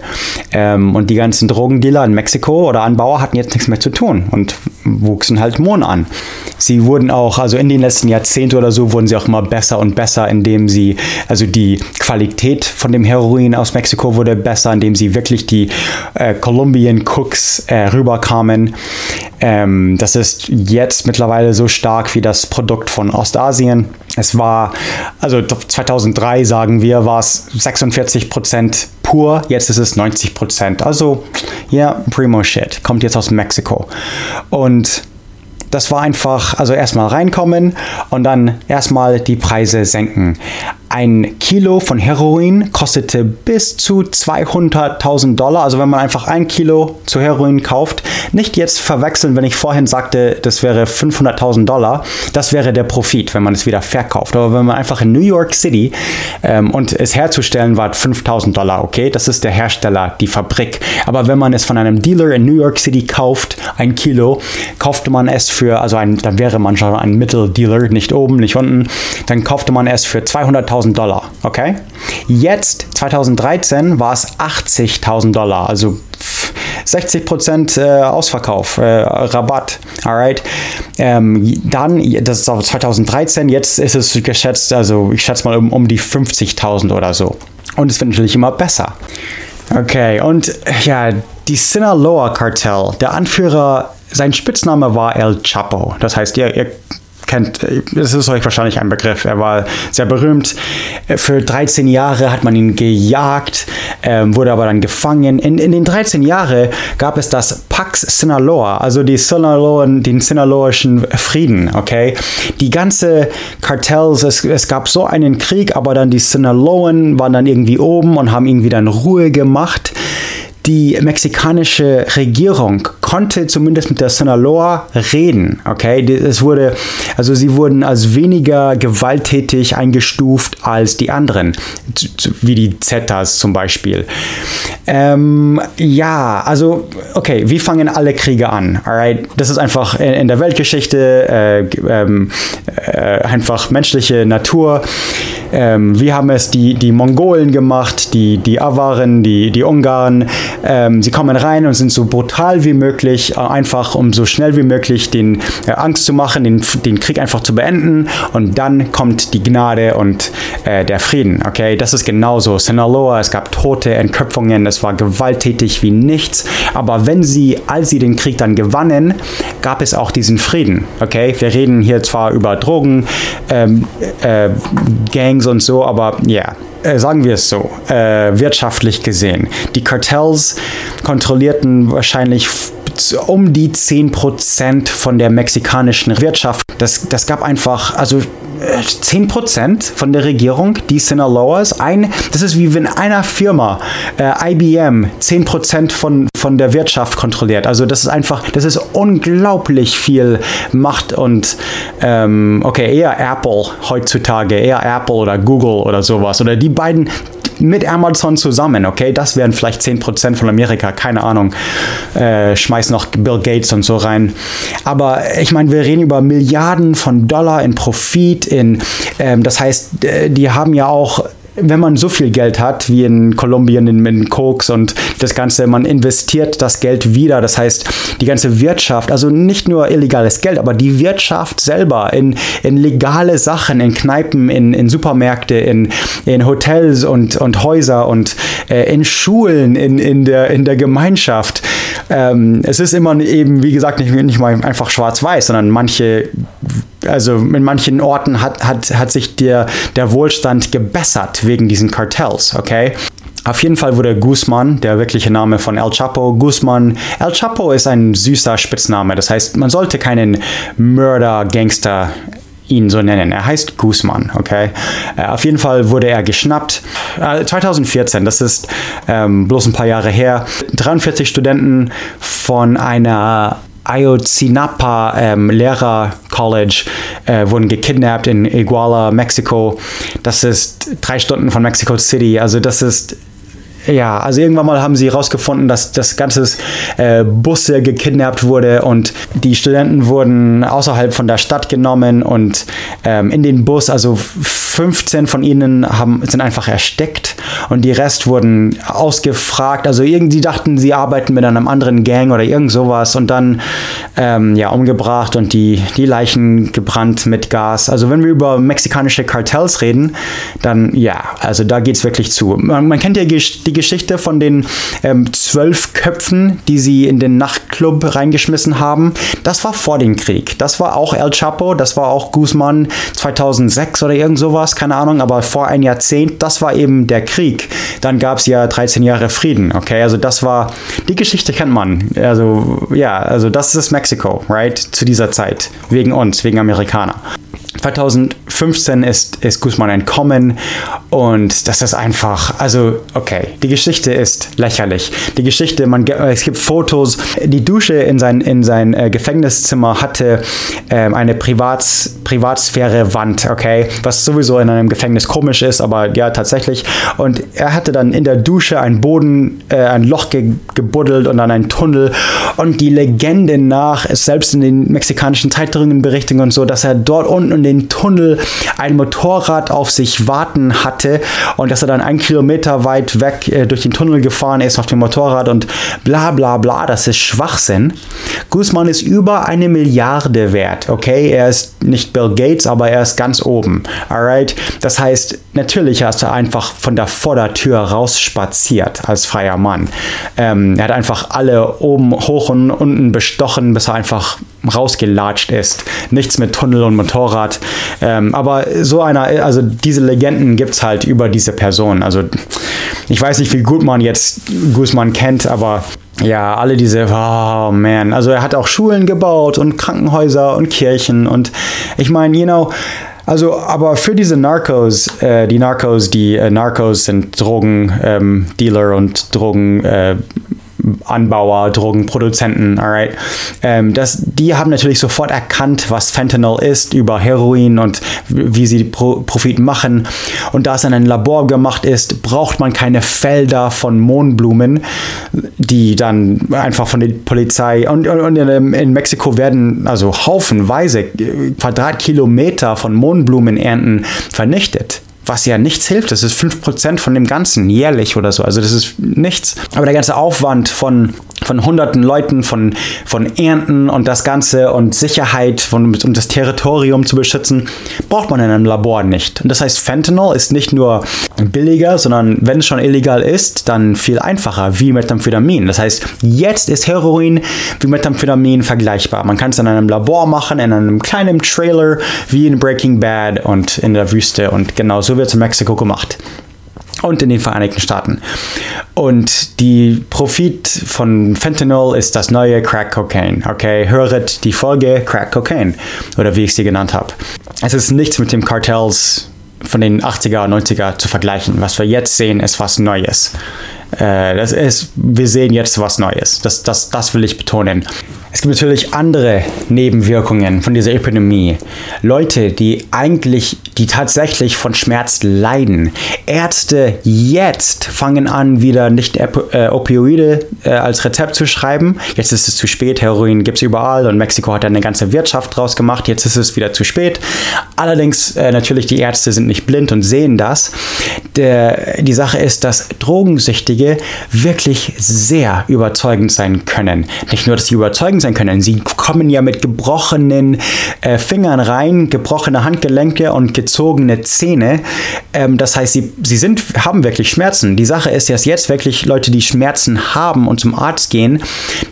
Ähm, und die ganzen Drogendealer in Mexiko oder Anbauer hatten jetzt nichts mehr zu tun und wuchsen halt Mohn an. Sie wurden auch, also in den letzten Jahrzehnten oder so, wurden sie auch immer besser und besser, indem sie, also die Qualität von dem Heroin aus Mexiko wurde besser, indem sie wirklich die äh, Colombian Cooks äh, rüberkamen. Ähm, das ist jetzt mittlerweile so stark wie das Produkt von Ostasien. Es war, also 2003 sagen wir, war es 46 Prozent pur, jetzt ist es 90 Prozent. Also, ja, yeah, primo shit. Kommt jetzt aus Mexiko. Und das war einfach, also erstmal reinkommen und dann erstmal die Preise senken. Ein Kilo von Heroin kostete bis zu 200.000 Dollar. Also wenn man einfach ein Kilo zu Heroin kauft, nicht jetzt verwechseln, wenn ich vorhin sagte, das wäre 500.000 Dollar. Das wäre der Profit, wenn man es wieder verkauft. Aber wenn man einfach in New York City ähm, und es herzustellen war 5.000 Dollar, okay, das ist der Hersteller, die Fabrik. Aber wenn man es von einem Dealer in New York City kauft, ein Kilo, kaufte man es für, also ein, dann wäre man schon ein Mitteldealer, nicht oben, nicht unten, dann kaufte man es für 200.000 100.000 Dollar, okay? Jetzt, 2013, war es 80.000 Dollar, also 60% äh, Ausverkauf, äh, Rabatt, alright. Ähm, dann, das ist auf 2013, jetzt ist es geschätzt, also ich schätze mal um, um die 50.000 oder so. Und es wird natürlich immer besser. Okay, und ja, die Sinaloa-Kartell, der Anführer, sein Spitzname war El Chapo. Das heißt, ihr, ihr kennt, es ist euch wahrscheinlich ein Begriff. Er war sehr berühmt. Für 13 Jahre hat man ihn gejagt, ähm, wurde aber dann gefangen. In, in den 13 Jahren gab es das Pax Sinaloa, also die Sinaloan, den sinaloischen Frieden, okay? Die ganze Kartells, es, es gab so einen Krieg, aber dann die Sinaloen waren dann irgendwie oben und haben irgendwie dann Ruhe gemacht die mexikanische Regierung konnte zumindest mit der Sinaloa reden. Okay, es wurde, also sie wurden als weniger gewalttätig eingestuft als die anderen, wie die Zetas zum Beispiel. Ähm, ja, also okay, wie fangen alle Kriege an? Alright, das ist einfach in, der Weltgeschichte äh, ähm, äh, einfach menschliche Natur. Ähm, wie haben es die, die Mongolen gemacht, die, die Awaren, die, die Ungarn? Ähm, sie kommen rein und sind so brutal wie möglich möglich, äh, einfach um so schnell wie möglich den äh, Angst zu machen, den, den Krieg einfach zu beenden und dann kommt die Gnade und äh, der Frieden. Okay, das ist genauso. Sinaloa, es gab Tote, Entköpfungen, es war gewalttätig wie nichts. Aber wenn sie, als sie den Krieg dann gewannen, gab es auch diesen Frieden. Okay, wir reden hier zwar über Drogen, ähm, äh, Gangs und so, aber ja. Yeah äh, sagen wir es so, äh, wirtschaftlich gesehen. Die Kartells kontrollierten wahrscheinlich um die 10% von der mexikanischen Wirtschaft. Das, das gab einfach, also 10% von der Regierung, die Sinaloas, ein, das ist wie wenn einer Firma, äh, IBM, 10% von, von der Wirtschaft kontrolliert. Also das ist einfach, das ist unglaublich viel Macht und ähm, okay, eher Apple heutzutage, eher Apple oder Google oder sowas. Oder die beiden, mit Amazon zusammen, okay? Das wären vielleicht 10% von Amerika, keine Ahnung. Äh, schmeiß noch Bill Gates und so rein. Aber ich meine, wir reden über Milliarden von Dollar in Profit, in, ähm, das heißt, die haben ja auch wenn man so viel Geld hat, wie in Kolumbien in, in Koks und das Ganze, man investiert das Geld wieder. Das heißt, die ganze Wirtschaft, also nicht nur illegales Geld, aber die Wirtschaft selber in, in legale Sachen, in Kneipen, in, in Supermärkte, in, in Hotels und, und Häuser und äh, in Schulen, in, in, der, in der Gemeinschaft. Ähm, es ist immer eben, wie gesagt, nicht, nicht mal einfach schwarz-weiß, sondern manche also in manchen Orten hat, hat, hat sich der, der Wohlstand gebessert wegen diesen Kartells, okay? Auf jeden Fall wurde Guzman, der wirkliche Name von El Chapo, Guzman. El Chapo ist ein süßer Spitzname, das heißt, man sollte keinen Mörder, Gangster ihn so nennen. Er heißt Guzman, okay? Äh, auf jeden Fall wurde er geschnappt. Äh, 2014, das ist ähm, bloß ein paar Jahre her. 43 Studenten von einer Ayotzinapa ähm, Lehrer College äh, wurden gekidnappt in Iguala, Mexiko. Das ist drei Stunden von Mexico City. Also das ist ja, also irgendwann mal haben sie herausgefunden, dass das ganze äh, Busse gekidnappt wurde und die Studenten wurden außerhalb von der Stadt genommen und ähm, in den Bus, also 15 von ihnen haben, sind einfach erstickt und die Rest wurden ausgefragt. Also irgendwie dachten, sie arbeiten mit einem anderen Gang oder irgend sowas und dann ähm, ja, umgebracht und die, die Leichen gebrannt mit Gas. Also wenn wir über mexikanische Kartells reden, dann ja, also da geht es wirklich zu. Man, man, kennt ja die Geschichte von den ähm, zwölf Köpfen, die sie in den Nachtclub reingeschmissen haben. Das war vor dem Krieg. Das war auch El Chapo, das war auch Guzman 2006 oder irgend sowas es, keine Ahnung, aber vor ein Jahrzehnt, das war eben der Krieg. Dann gab es ja 13 Jahre Frieden, okay? Also das war, die Geschichte kennt man. Also ja, also das ist Mexiko, right? Zu dieser Zeit. Wegen uns, wegen Amerikaner. 2015 ist, ist Guzman entkommen und das ist einfach, also okay, die Geschichte ist lächerlich. Die Geschichte, man, es gibt Fotos, die Dusche in sein, in sein äh, Gefängniszimmer hatte äh, eine Privats, Privatsphäre-Wand, okay, was sowieso in einem Gefängnis komisch ist, aber ja, tatsächlich. Und er hatte dann in der Dusche einen Boden, äh, ein Loch ge gebuddelt und dann einen Tunnel und die Legende nach, ist selbst in den mexikanischen Zeitungen berichtet und so, dass er dort unten in den den Tunnel ein Motorrad auf sich warten hatte und dass er dann einen Kilometer weit weg äh, durch den Tunnel gefahren ist auf dem Motorrad und bla bla bla, das ist Schwachsinn. Guzman ist über eine Milliarde wert, okay? Er ist nicht Bill Gates, aber er ist ganz oben, alright? Das heißt, natürlich hast du einfach von der Vordertür rausspaziert als freier Mann. Ähm, er hat einfach alle oben, hoch und unten bestochen, bis er einfach rausgelatscht ist. Nichts mit Tunnel und Motorrad. Ähm, aber so einer, also diese Legenden gibt es halt über diese Person. Also ich weiß nicht, wie gut man jetzt Guzman kennt, aber ja, alle diese, oh man, also er hat auch Schulen gebaut und Krankenhäuser und Kirchen und ich meine, you know, also, aber für diese Narcos, äh, die Narcos, die äh, Narcos sind Drogendealer ähm, und Drogen, äh, Anbauer, Drogenproduzenten, alright. Ähm, das, die haben natürlich sofort erkannt, was Fentanyl ist über Heroin und wie sie Pro Profit machen. Und da es in einem Labor gemacht ist, braucht man keine Felder von Mohnblumen, die dann einfach von der Polizei und, und in, in Mexiko werden also haufenweise Quadratkilometer von Mohnblumenernten vernichtet was ja nichts hilft. Das ist 5% von dem Ganzen jährlich oder so. Also das ist nichts. Aber der ganze Aufwand von von hunderten Leuten, von, von Ernten und das Ganze und Sicherheit, von, um das Territorium zu beschützen, braucht man in einem Labor nicht. Und das heißt, Fentanyl ist nicht nur billiger, sondern wenn es schon illegal ist, dann viel einfacher, wie Methamphetamin. Das heißt, jetzt ist Heroin wie Methamphetamin vergleichbar. Man kann es in einem Labor machen, in einem kleinen Trailer, wie in Breaking Bad und in der Wüste. Und genau so wird es in Mexiko gemacht und in den Vereinigten Staaten. Und die Profit von Fentanyl ist das neue Crack Cocaine. Okay, höret die Folge Crack Cocaine oder wie ich sie genannt habe. Es ist nichts mit dem Kartells von den 80er, 90er zu vergleichen. Was wir jetzt sehen, ist was Neues. Äh, das ist, wir sehen jetzt was Neues. Das, das, das will ich betonen. Es gibt natürlich andere Nebenwirkungen von dieser Epidemie. Leute, die eigentlich, die tatsächlich von Schmerz leiden. Ärzte jetzt fangen an, wieder nicht äh, Opioide äh, als Rezept zu schreiben. Jetzt ist es zu spät. Heroin gibt es überall und Mexiko hat eine ganze Wirtschaft draus gemacht. Jetzt ist es wieder zu spät. Allerdings, äh, natürlich, die Ärzte sind nicht blind und sehen das. Der, die Sache ist, dass Drogensüchtige wirklich sehr überzeugend sein können. Nicht nur, dass sie überzeugend sein können. Sie kommen ja mit gebrochenen äh, Fingern rein, gebrochene Handgelenke und gezogene Zähne. Ähm, das heißt, sie, sie sind, haben wirklich Schmerzen. Die Sache ist, dass jetzt wirklich Leute, die Schmerzen haben und zum Arzt gehen,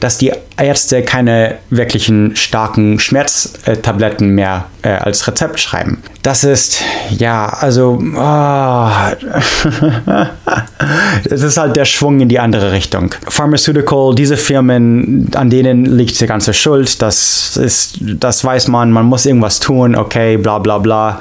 dass die Ärzte keine wirklichen starken Schmerztabletten mehr äh, als Rezept schreiben. Das ist, ja, also, oh, es ist halt der Schwung in die andere Richtung. Pharmaceutical, diese Firmen, an denen liegt die ganze Schuld, das ist, das weiß man, man muss irgendwas tun, okay, bla bla bla.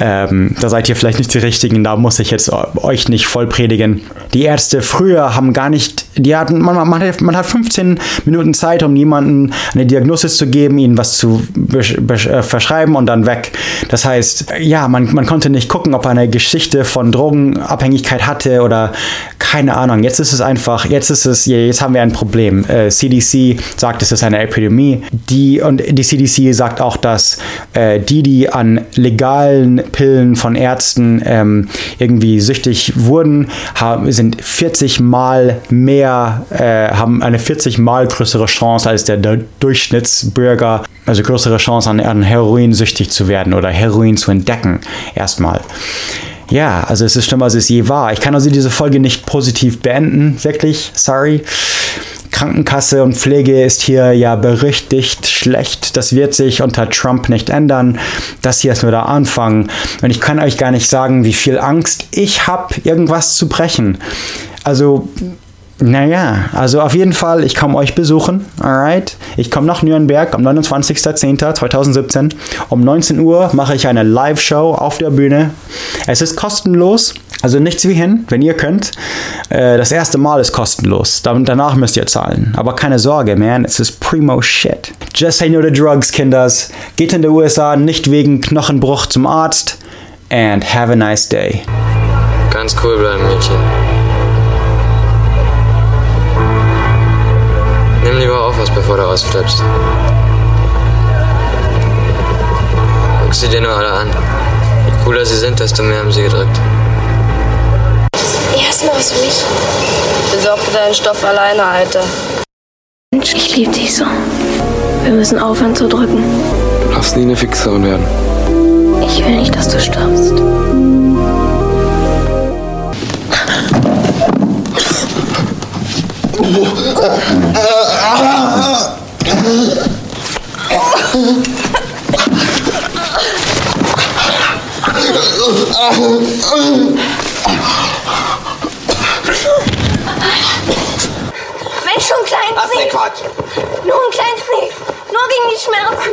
Ähm, da seid ihr vielleicht nicht die Richtigen, da muss ich jetzt euch nicht voll predigen. Die Ärzte früher haben gar nicht, die hatten, man, man, hat, man hat 15 Minuten Zeit, um jemanden eine Diagnose zu geben, ihnen was zu äh, verschreiben und dann weg. Das heißt, ja, man, man konnte nicht gucken, ob er eine Geschichte von Drogenabhängigkeit hatte oder keine Ahnung. Jetzt ist es einfach, jetzt ist es, jetzt haben wir ein Problem. Äh, CDC sagt, es ist eine Epidemie. Die, und die CDC sagt auch, dass äh, die, die an legalen Pillen von Ärzten ähm, irgendwie süchtig wurden, haben, sind 40 Mal mehr, äh, haben eine 40 Mal größere Chance als der Durchschnittsbürger, also größere Chance an, an Heroin süchtig zu werden oder Heroin zu entdecken, erstmal. Ja, also es ist schlimmer, als es je war. Ich kann also diese Folge nicht positiv beenden, wirklich, sorry. Krankenkasse und Pflege ist hier ja berüchtigt schlecht. Das wird sich unter Trump nicht ändern. Das hier ist nur der Anfang. Und ich kann euch gar nicht sagen, wie viel Angst ich habe, irgendwas zu brechen. Also naja, also auf jeden Fall, ich komme euch besuchen, alright? Ich komme nach Nürnberg am 29.10.2017. Um 19 Uhr mache ich eine Live-Show auf der Bühne. Es ist kostenlos, also nichts wie hin, wenn ihr könnt. Äh, das erste Mal ist kostenlos, danach müsst ihr zahlen. Aber keine Sorge, man, es ist primo shit. Just say no to drugs, Kinders. Geht in die USA nicht wegen Knochenbruch zum Arzt. And have a nice day. Ganz cool bleiben, Mädchen. Nimm lieber auf was, bevor du ausflippst. Guck sie dir nur alle an. Je cooler sie sind, desto mehr haben sie gedrückt. Erstmal was für mich. Besorg dir deinen Stoff alleine, Alter. Mensch, ich liebe dich so. Wir müssen aufhören zu drücken. Du darfst nie eine Fixerin werden. Ich will nicht, dass du stirbst. Mensch, schon ein kleinen. Quatsch? Nur ein kleines Brief. Nur gegen die Schmerzen.